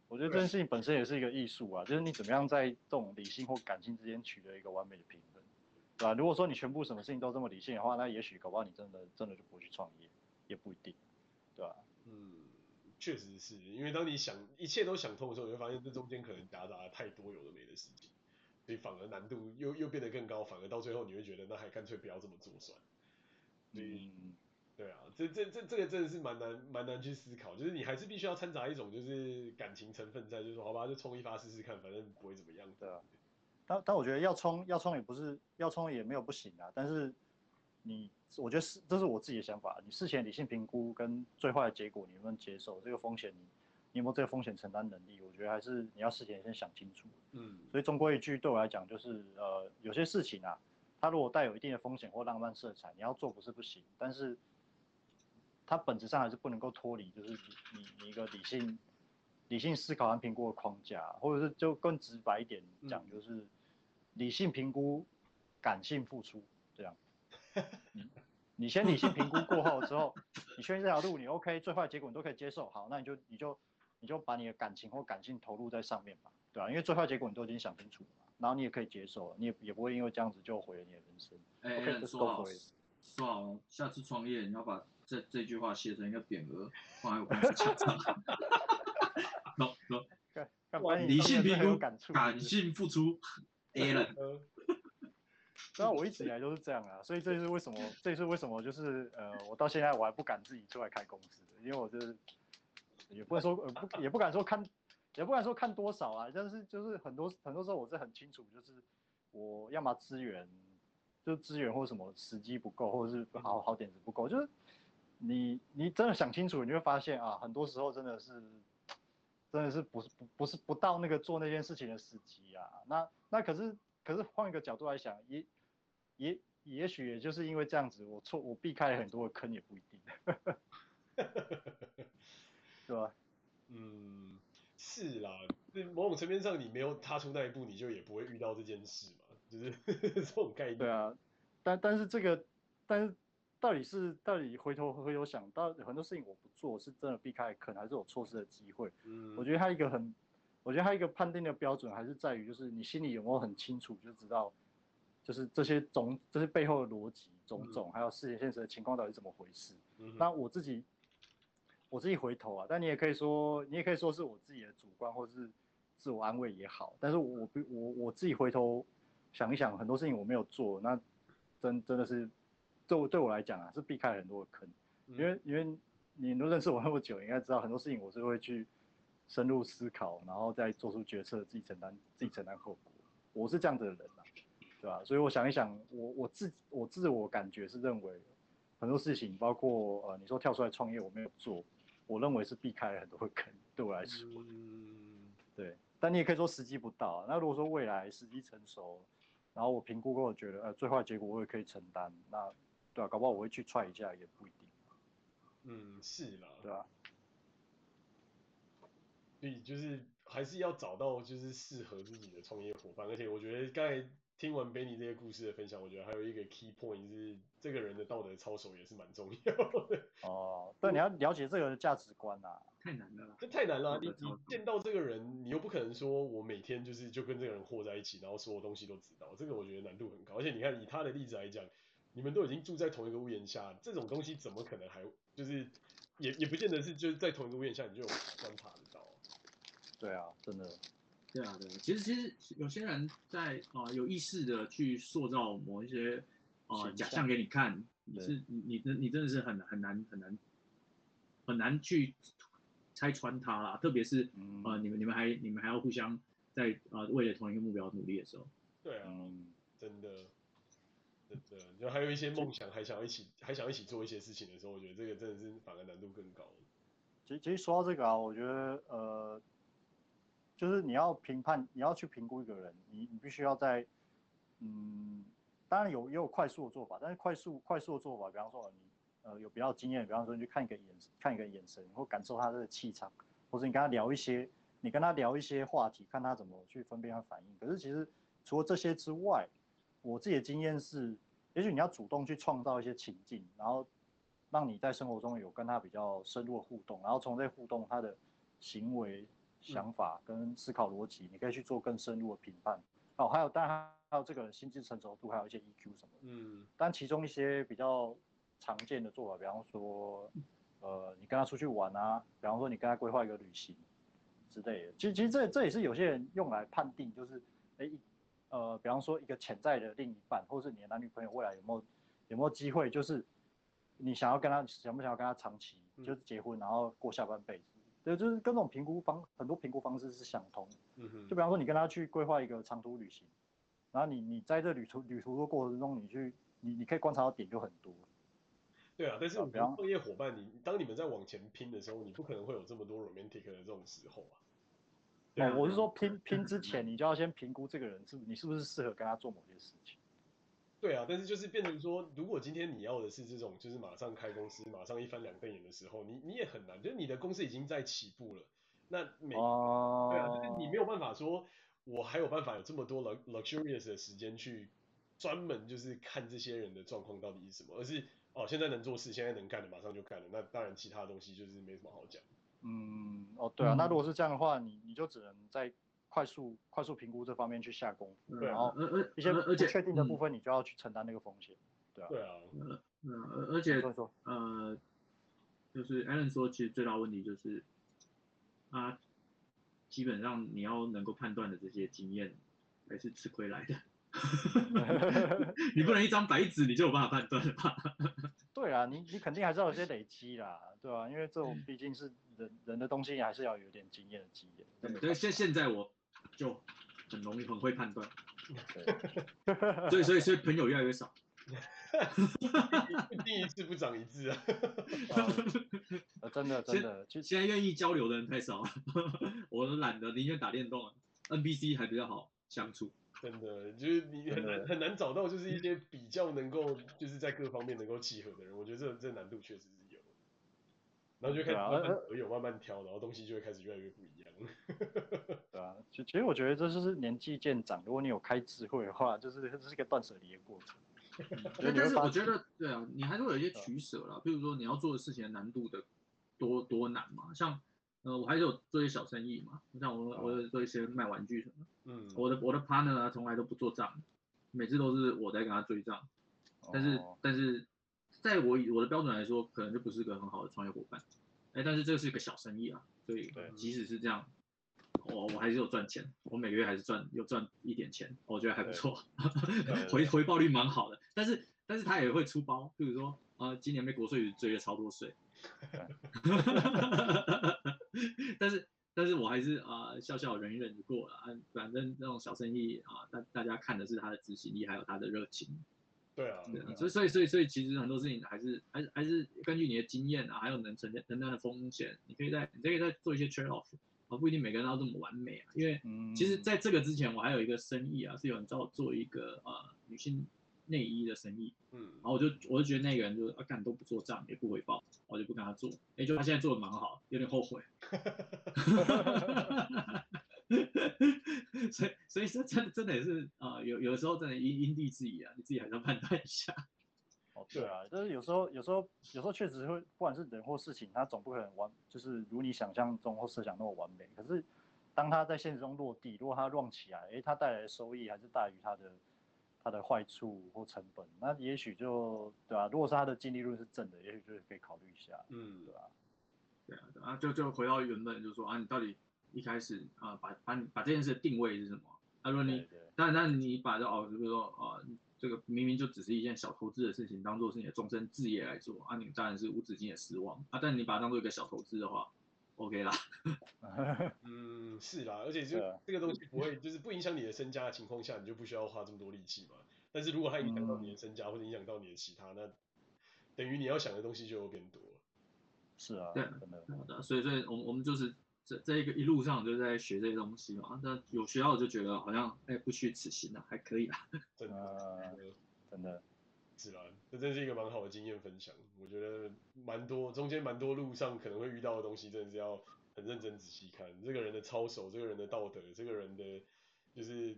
Speaker 3: 我觉得这件事情本身也是一个艺术啊，就是你怎么样在这种理性或感性之间取得一个完美的平衡，对吧？如果说你全部什么事情都这么理性的话，那也许搞不好你真的真的就不会去创业，也不一定，对吧？
Speaker 1: 嗯，确实是因为当你想一切都想通的时候，你会发现这中间可能夹杂了太多有的没的事情，所以反而难度又又变得更高，反而到最后你会觉得那还干脆不要这么做算。嗯。对啊，这这这这个真的是蛮难蛮难去思考，就是你还是必须要掺杂一种就是感情成分在，就是说好吧，就冲一发试试看，反正不会怎么样。
Speaker 3: 对啊，但但我觉得要冲要冲也不是要冲也没有不行啊，但是你我觉得是这是我自己的想法，你事前理性评估跟最坏的结果你能不能接受，这个风险你你有没有这个风险承担能力，我觉得还是你要事前先想清楚。嗯，所以终归一句对我来讲就是呃有些事情啊，它如果带有一定的风险或浪漫色彩，你要做不是不行，但是。它本质上还是不能够脱离，就是你你你一个理性理性思考和评估的框架，或者是就更直白一点讲，就是理性评估，感性付出这样。(laughs) 你你先理性评估过后之后，你确认这条路你 OK，最坏结果你都可以接受，好，那你就你就你就把你的感情或感性投入在上面吧，对吧？因为最坏结果你都已经想清楚了嘛，然后你也可以接受了，你也也不会因为这样子就毁了你的人生。
Speaker 2: 哎、欸，okay, 说好说好，下次创业你要把。这这句话写成一个匾额，放在我公司墙上。(laughs) (laughs) 理性评估，感性付出，(laughs) A 了。
Speaker 3: 然后我一直以来都是这样啊，所以这是为什么？这是为什么？就是呃，我到现在我还不敢自己出来开公司，因为我就是也不能说呃不也不敢说看，也不敢说看多少啊，但是就是很多很多时候我是很清楚，就是我要么资源，就资源或什么时机不够，或者是好好点子不够，就是。你你真的想清楚，你会发现啊，很多时候真的是，真的是不是不不是不到那个做那件事情的时机啊。那那可是可是换一个角度来想，也也也许也就是因为这样子，我错我避开了很多的坑也不一定，(laughs) 是吧？
Speaker 1: 嗯，是啦，某种层面上你没有踏出那一步，你就也不会遇到这件事嘛，就是 (laughs) 这种概念。
Speaker 3: 对啊，但但是这个但是。到底是到底回头回头想到很多事情我不做是真的避开坑，还是我错失的机会？嗯，我觉得他一个很，我觉得他一个判定的标准还是在于就是你心里有没有很清楚就知道，就是这些种这些背后的逻辑种种，还有世界现实的情况到底怎么回事。嗯，那我自己我自己回头啊，但你也可以说你也可以说是我自己的主观或是自我安慰也好，但是我我我我自己回头想一想，很多事情我没有做，那真真的是。对我对我来讲啊，是避开了很多的坑，因为因为你都认识我那么久，应该知道很多事情我是会去深入思考，然后再做出决策，自己承担自己承担后果。我是这样子的人啊，对吧？所以我想一想，我我自我自我感觉是认为很多事情，包括呃你说跳出来创业我没有做，我认为是避开了很多的坑，对我来说，对。但你也可以说时机不到啊，那如果说未来时机成熟，然后我评估过，我觉得呃最坏结果我也可以承担，那。对啊，搞不好我会去踹一下，也不一定。
Speaker 1: 嗯，是啦。
Speaker 3: 对啊。
Speaker 1: 所以就是还是要找到就是适合自己的创业伙伴，而且我觉得刚才听完 Benny 这些故事的分享，我觉得还有一个 key point 是这个人的道德操守也是蛮重要的。
Speaker 3: 哦，对，你要了解这个人的价值观啊。
Speaker 2: 太难了。
Speaker 1: 这太难了，你你见到这个人，你又不可能说我每天就是就跟这个人和在一起，然后所有东西都知道，这个我觉得难度很高。而且你看以他的例子来讲。你们都已经住在同一个屋檐下，这种东西怎么可能还就是也也不见得是就是在同一个屋檐下你就有观察得到。
Speaker 3: 对啊，真的。
Speaker 2: 对啊，对。其实其实有些人在啊、呃、有意识的去塑造某一些啊、呃、假象给你看，你是你你真你真的是很很难很难很难去拆穿他啦，特别是、嗯、呃你们你们还你们还要互相在呃为了同一个目标努力的时候。
Speaker 1: 对啊，嗯、真的。对对，就还有一些梦想，还想要一起，还想一起做一些事情的时候，我觉得这个真的是反而难度更高。
Speaker 3: 其实其实说到这个啊，我觉得呃，就是你要评判，你要去评估一个人，你你必须要在，嗯，当然有也有快速的做法，但是快速快速的做法，比方说你呃有比较经验，比方说你去看一个眼看一个眼神，或感受他的气场，或者你跟他聊一些，你跟他聊一些话题，看他怎么去分辨和反应。可是其实除了这些之外，我自己的经验是，也许你要主动去创造一些情境，然后让你在生活中有跟他比较深入的互动，然后从这互动他的行为、想法跟思考逻辑，嗯、你可以去做更深入的评判。哦，还有当然还有这个人心智成熟度，还有一些 EQ 什么的。嗯。但其中一些比较常见的做法，比方说，呃，你跟他出去玩啊，比方说你跟他规划一个旅行之类的。其实其实这这也是有些人用来判定，就是哎。呃，比方说一个潜在的另一半，或是你的男女朋友，未来有没有有没有机会，就是你想要跟他想不想要跟他长期，就是结婚，然后过下半辈子，对，就是跟这种评估方很多评估方式是相通的。嗯哼。就比方说你跟他去规划一个长途旅行，然后你你在这旅途旅途的过程中，你去你你可以观察到点就很多。
Speaker 1: 对啊，但是我们创业伙伴，你当你们在往前拼的时候，你不可能会有这么多 romantic 的这种时候啊。
Speaker 3: 哦，我是说拼拼之前，你就要先评估这个人是不，你是不是适合跟他做某件事情。
Speaker 1: 对啊，但是就是变成说，如果今天你要的是这种，就是马上开公司，马上一翻两瞪眼的时候，你你也很难，就是你的公司已经在起步了，那每，uh... 对啊，就是你没有办法说，我还有办法有这么多 luxurious 的时间去专门就是看这些人的状况到底是什么，而是哦，现在能做事，现在能干的马上就干了，那当然其他东西就是没什么好讲。
Speaker 3: 嗯，哦，对啊，那如果是这样的话，你你就只能在快速快速评估这方面去下功夫，然后一些不确定的部分，你就要去承担那个风险，对啊。
Speaker 1: 对啊，
Speaker 2: 嗯嗯，而且说呃，就是 Alan 说，其实最大问题就是，啊，基本上你要能够判断的这些经验，还是吃亏来的。(laughs) 你不能一张白纸你就有办法判断吧？(laughs)
Speaker 3: 对啊，你你肯定还是要有些累积啦，对吧、啊？因为这种毕竟是人人的东西，还是要有点经验的经验。
Speaker 2: 对，现现在我就很容易很会判断，(laughs) 所以所以所以朋友越来越少。
Speaker 1: 第一次不长一智啊！
Speaker 3: 啊真的真的，
Speaker 2: 现在愿意交流的人太少了，我都懒得宁愿打电动，NPC 还比较好相处。
Speaker 1: 真的，就是你很难很难找到，就是一些比较能够，就是在各方面能够契合的人。我觉得这这难度确实是有。然后就开始慢慢朋友慢慢挑，然后东西就会开始越来越不一样。(laughs)
Speaker 3: 对啊，其其实我觉得这就是年纪渐长，如果你有开智慧的话，就是这是一个断舍离的过程。(laughs)
Speaker 2: 但但是我觉得，对啊，你还是会有一些取舍啦。比如说你要做的事情的难度的多多难嘛，像呃，我还是有做一些小生意嘛，像我我有做一些卖玩具什么，嗯，我的我的 partner 啊，从来都不做账，每次都是我在跟他追账，但是但是在我以我的标准来说，可能就不是个很好的创业伙伴，哎，但是这是一个小生意啊，所以即使是这样。我我还是有赚钱，我每个月还是赚有赚一点钱，我觉得还不错，(laughs) 回回报率蛮好的。但是但是他也会出包，比如说呃今年被国税局追了超多税 (laughs) (laughs) 但是但是我还是啊、呃、笑笑忍一忍就过了啊，反正那种小生意啊，大大家看的是他的执行力还有他的热情。
Speaker 1: 对啊，
Speaker 2: 对啊，所以所以所以所以其实很多事情还是还是还是根据你的经验啊，还有能承担承担的风险，你可以在你可以再做一些 trade off。啊，不一定每个人都这么完美啊，因为其实在这个之前，我还有一个生意啊，是有人找我做一个呃女性内衣的生意，嗯，然后我就我就觉得那个人就啊干都不做账也不回报，我就不跟他做，哎，就他现在做的蛮好，有点后悔，(laughs) 所以所以这真真的也是啊、呃，有有的时候真的因因地制宜啊，你自己还是要判断一下。(laughs)
Speaker 3: 哦，对啊，就是有时候，有时候，有时候确实会，不管是人或事情，它总不可能完，就是如你想象中或设想那么完美。可是，当它在现实中落地，如果它 run 起来，诶，它带来的收益还是大于它的它的坏处或成本，那也许就对啊，如果是它的净利润是正的，也许就是可以考虑一下，嗯，对吧？
Speaker 2: 对啊，对啊，就就回到原本，就是说啊，你到底一开始啊，把把你把这件事的定位是什么？啊，如果你，但但你把这哦，比如说啊。这个明明就只是一件小投资的事情，当做是你的终身置业来做啊，你当然是无止境的失望啊。但你把它当做一个小投资的话，OK 啦。(laughs)
Speaker 1: 嗯，是啦，而且就这个东西不会，(laughs) 就是不影响你的身家的情况下，你就不需要花这么多力气嘛。但是如果它影响到你的身家，或者影响到你的其他，那等于你要想的东西就会变多。
Speaker 3: 是啊，
Speaker 2: 对，好的，所以所以我们我们就是。这这一个一路上就在学这些东西嘛，那有学到就觉得好像哎不虚此行了，还可以啦。
Speaker 1: 真的，
Speaker 3: 真的，
Speaker 1: 是啦，这真是一个蛮好的经验分享。我觉得蛮多中间蛮多路上可能会遇到的东西，真的是要很认真仔细看这个人的操守，这个人的道德，这个人的就是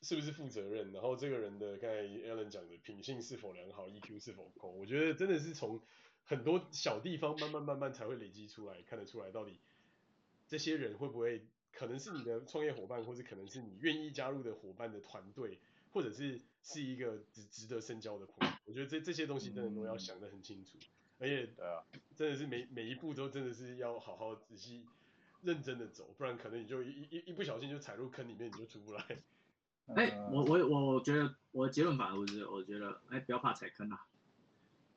Speaker 1: 是不是负责任，然后这个人的刚才 Alan 讲的品性是否良好，EQ 是否够。我觉得真的是从很多小地方慢慢慢慢才会累积出来，看得出来到底。这些人会不会可能是你的创业伙伴，或者可能是你愿意加入的伙伴的团队，或者是是一个值值得深交的朋友？我觉得这这些东西真的都要想得很清楚，而且真的是每每一步都真的是要好好仔细认真的走，不然可能你就一一一不小心就踩入坑里面，你就出不来。(laughs)
Speaker 2: 哎，我我我觉得我的结论反而是，我觉得哎不要怕踩坑啊。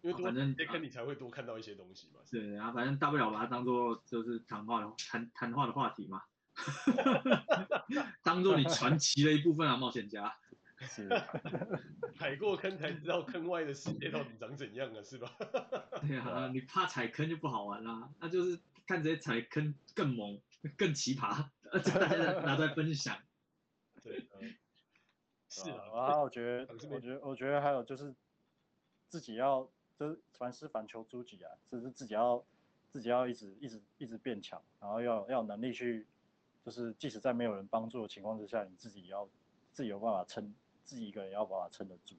Speaker 1: 因为反正在坑你才会多看到一些东西嘛。
Speaker 2: 是啊反正大不了把它当做就是谈话的谈谈话的话题嘛，(laughs) 当做你传奇的一部分啊，冒险家。
Speaker 3: 是。(laughs)
Speaker 1: 踩过坑才知道坑外的世界到底长怎样啊，是吧？(laughs)
Speaker 2: 对啊，你怕踩坑就不好玩啦，那就是看这些踩坑更猛、(laughs) 更奇葩，大家拿出来分享。
Speaker 1: 对。是啊。
Speaker 3: 啊，我觉得，我觉得，我觉得还有就是自己要。就是凡事反求诸己啊，就是自己要自己要一直一直一直变强，然后要要有能力去，就是即使在没有人帮助的情况之下，你自己要自己有办法撑，自己一个人要把它撑得住。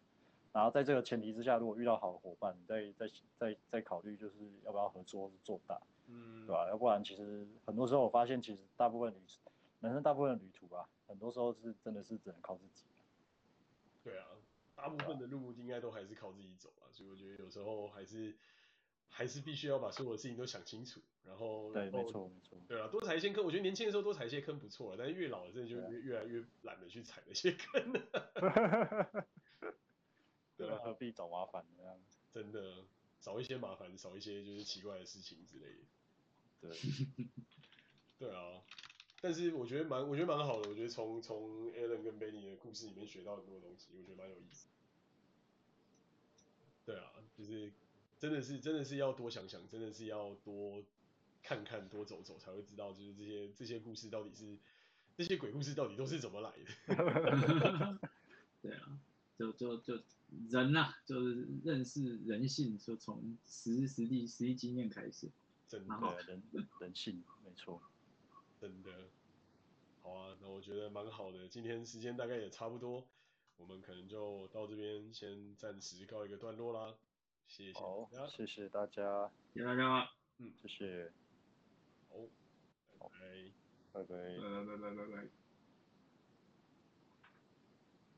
Speaker 3: 然后在这个前提之下，如果遇到好的伙伴，你再再再再考虑就是要不要合作做大，嗯，对吧？要不然其实很多时候我发现，其实大部分旅人生大部分的旅途吧，很多时候是真的是只能靠自己。
Speaker 1: 对啊。大部分的路应该都还是靠自己走啊，所以我觉得有时候还是还是必须要把所有的事情都想清楚，然后
Speaker 3: 对，没错没错，
Speaker 1: 对啊，多踩一些坑，我觉得年轻的时候多踩一些坑不错啊，但是越老了真的就越越来越懒得去踩那些坑了，(laughs)
Speaker 3: 对啊，何必找麻烦这样？
Speaker 1: 真的少一些麻烦，少一些就是奇怪的事情之类的，对，(laughs) 对啊。但是我觉得蛮，我觉得蛮好的。我觉得从从 Alan 跟 Benny 的故事里面学到很多东西，我觉得蛮有意思。对啊，就是真的是真的是要多想想，真的是要多看看、多走走，才会知道就是这些这些故事到底是这些鬼故事到底都是怎么来的。(laughs)
Speaker 2: 对啊，就就就人呐、啊，就是认识人性，就从实实地实际经验开始。
Speaker 1: 真的，
Speaker 3: 人人性没错。
Speaker 1: 真的，好啊，那我觉得蛮好的。今天时间大概也差不多，我们可能就到这边先暂时告一个段落啦。谢谢
Speaker 3: 好，谢谢大家，
Speaker 2: 谢谢大家，
Speaker 1: 嗯，
Speaker 3: 谢谢，
Speaker 1: 好，拜拜，
Speaker 3: 拜拜，
Speaker 2: 拜拜拜拜拜拜。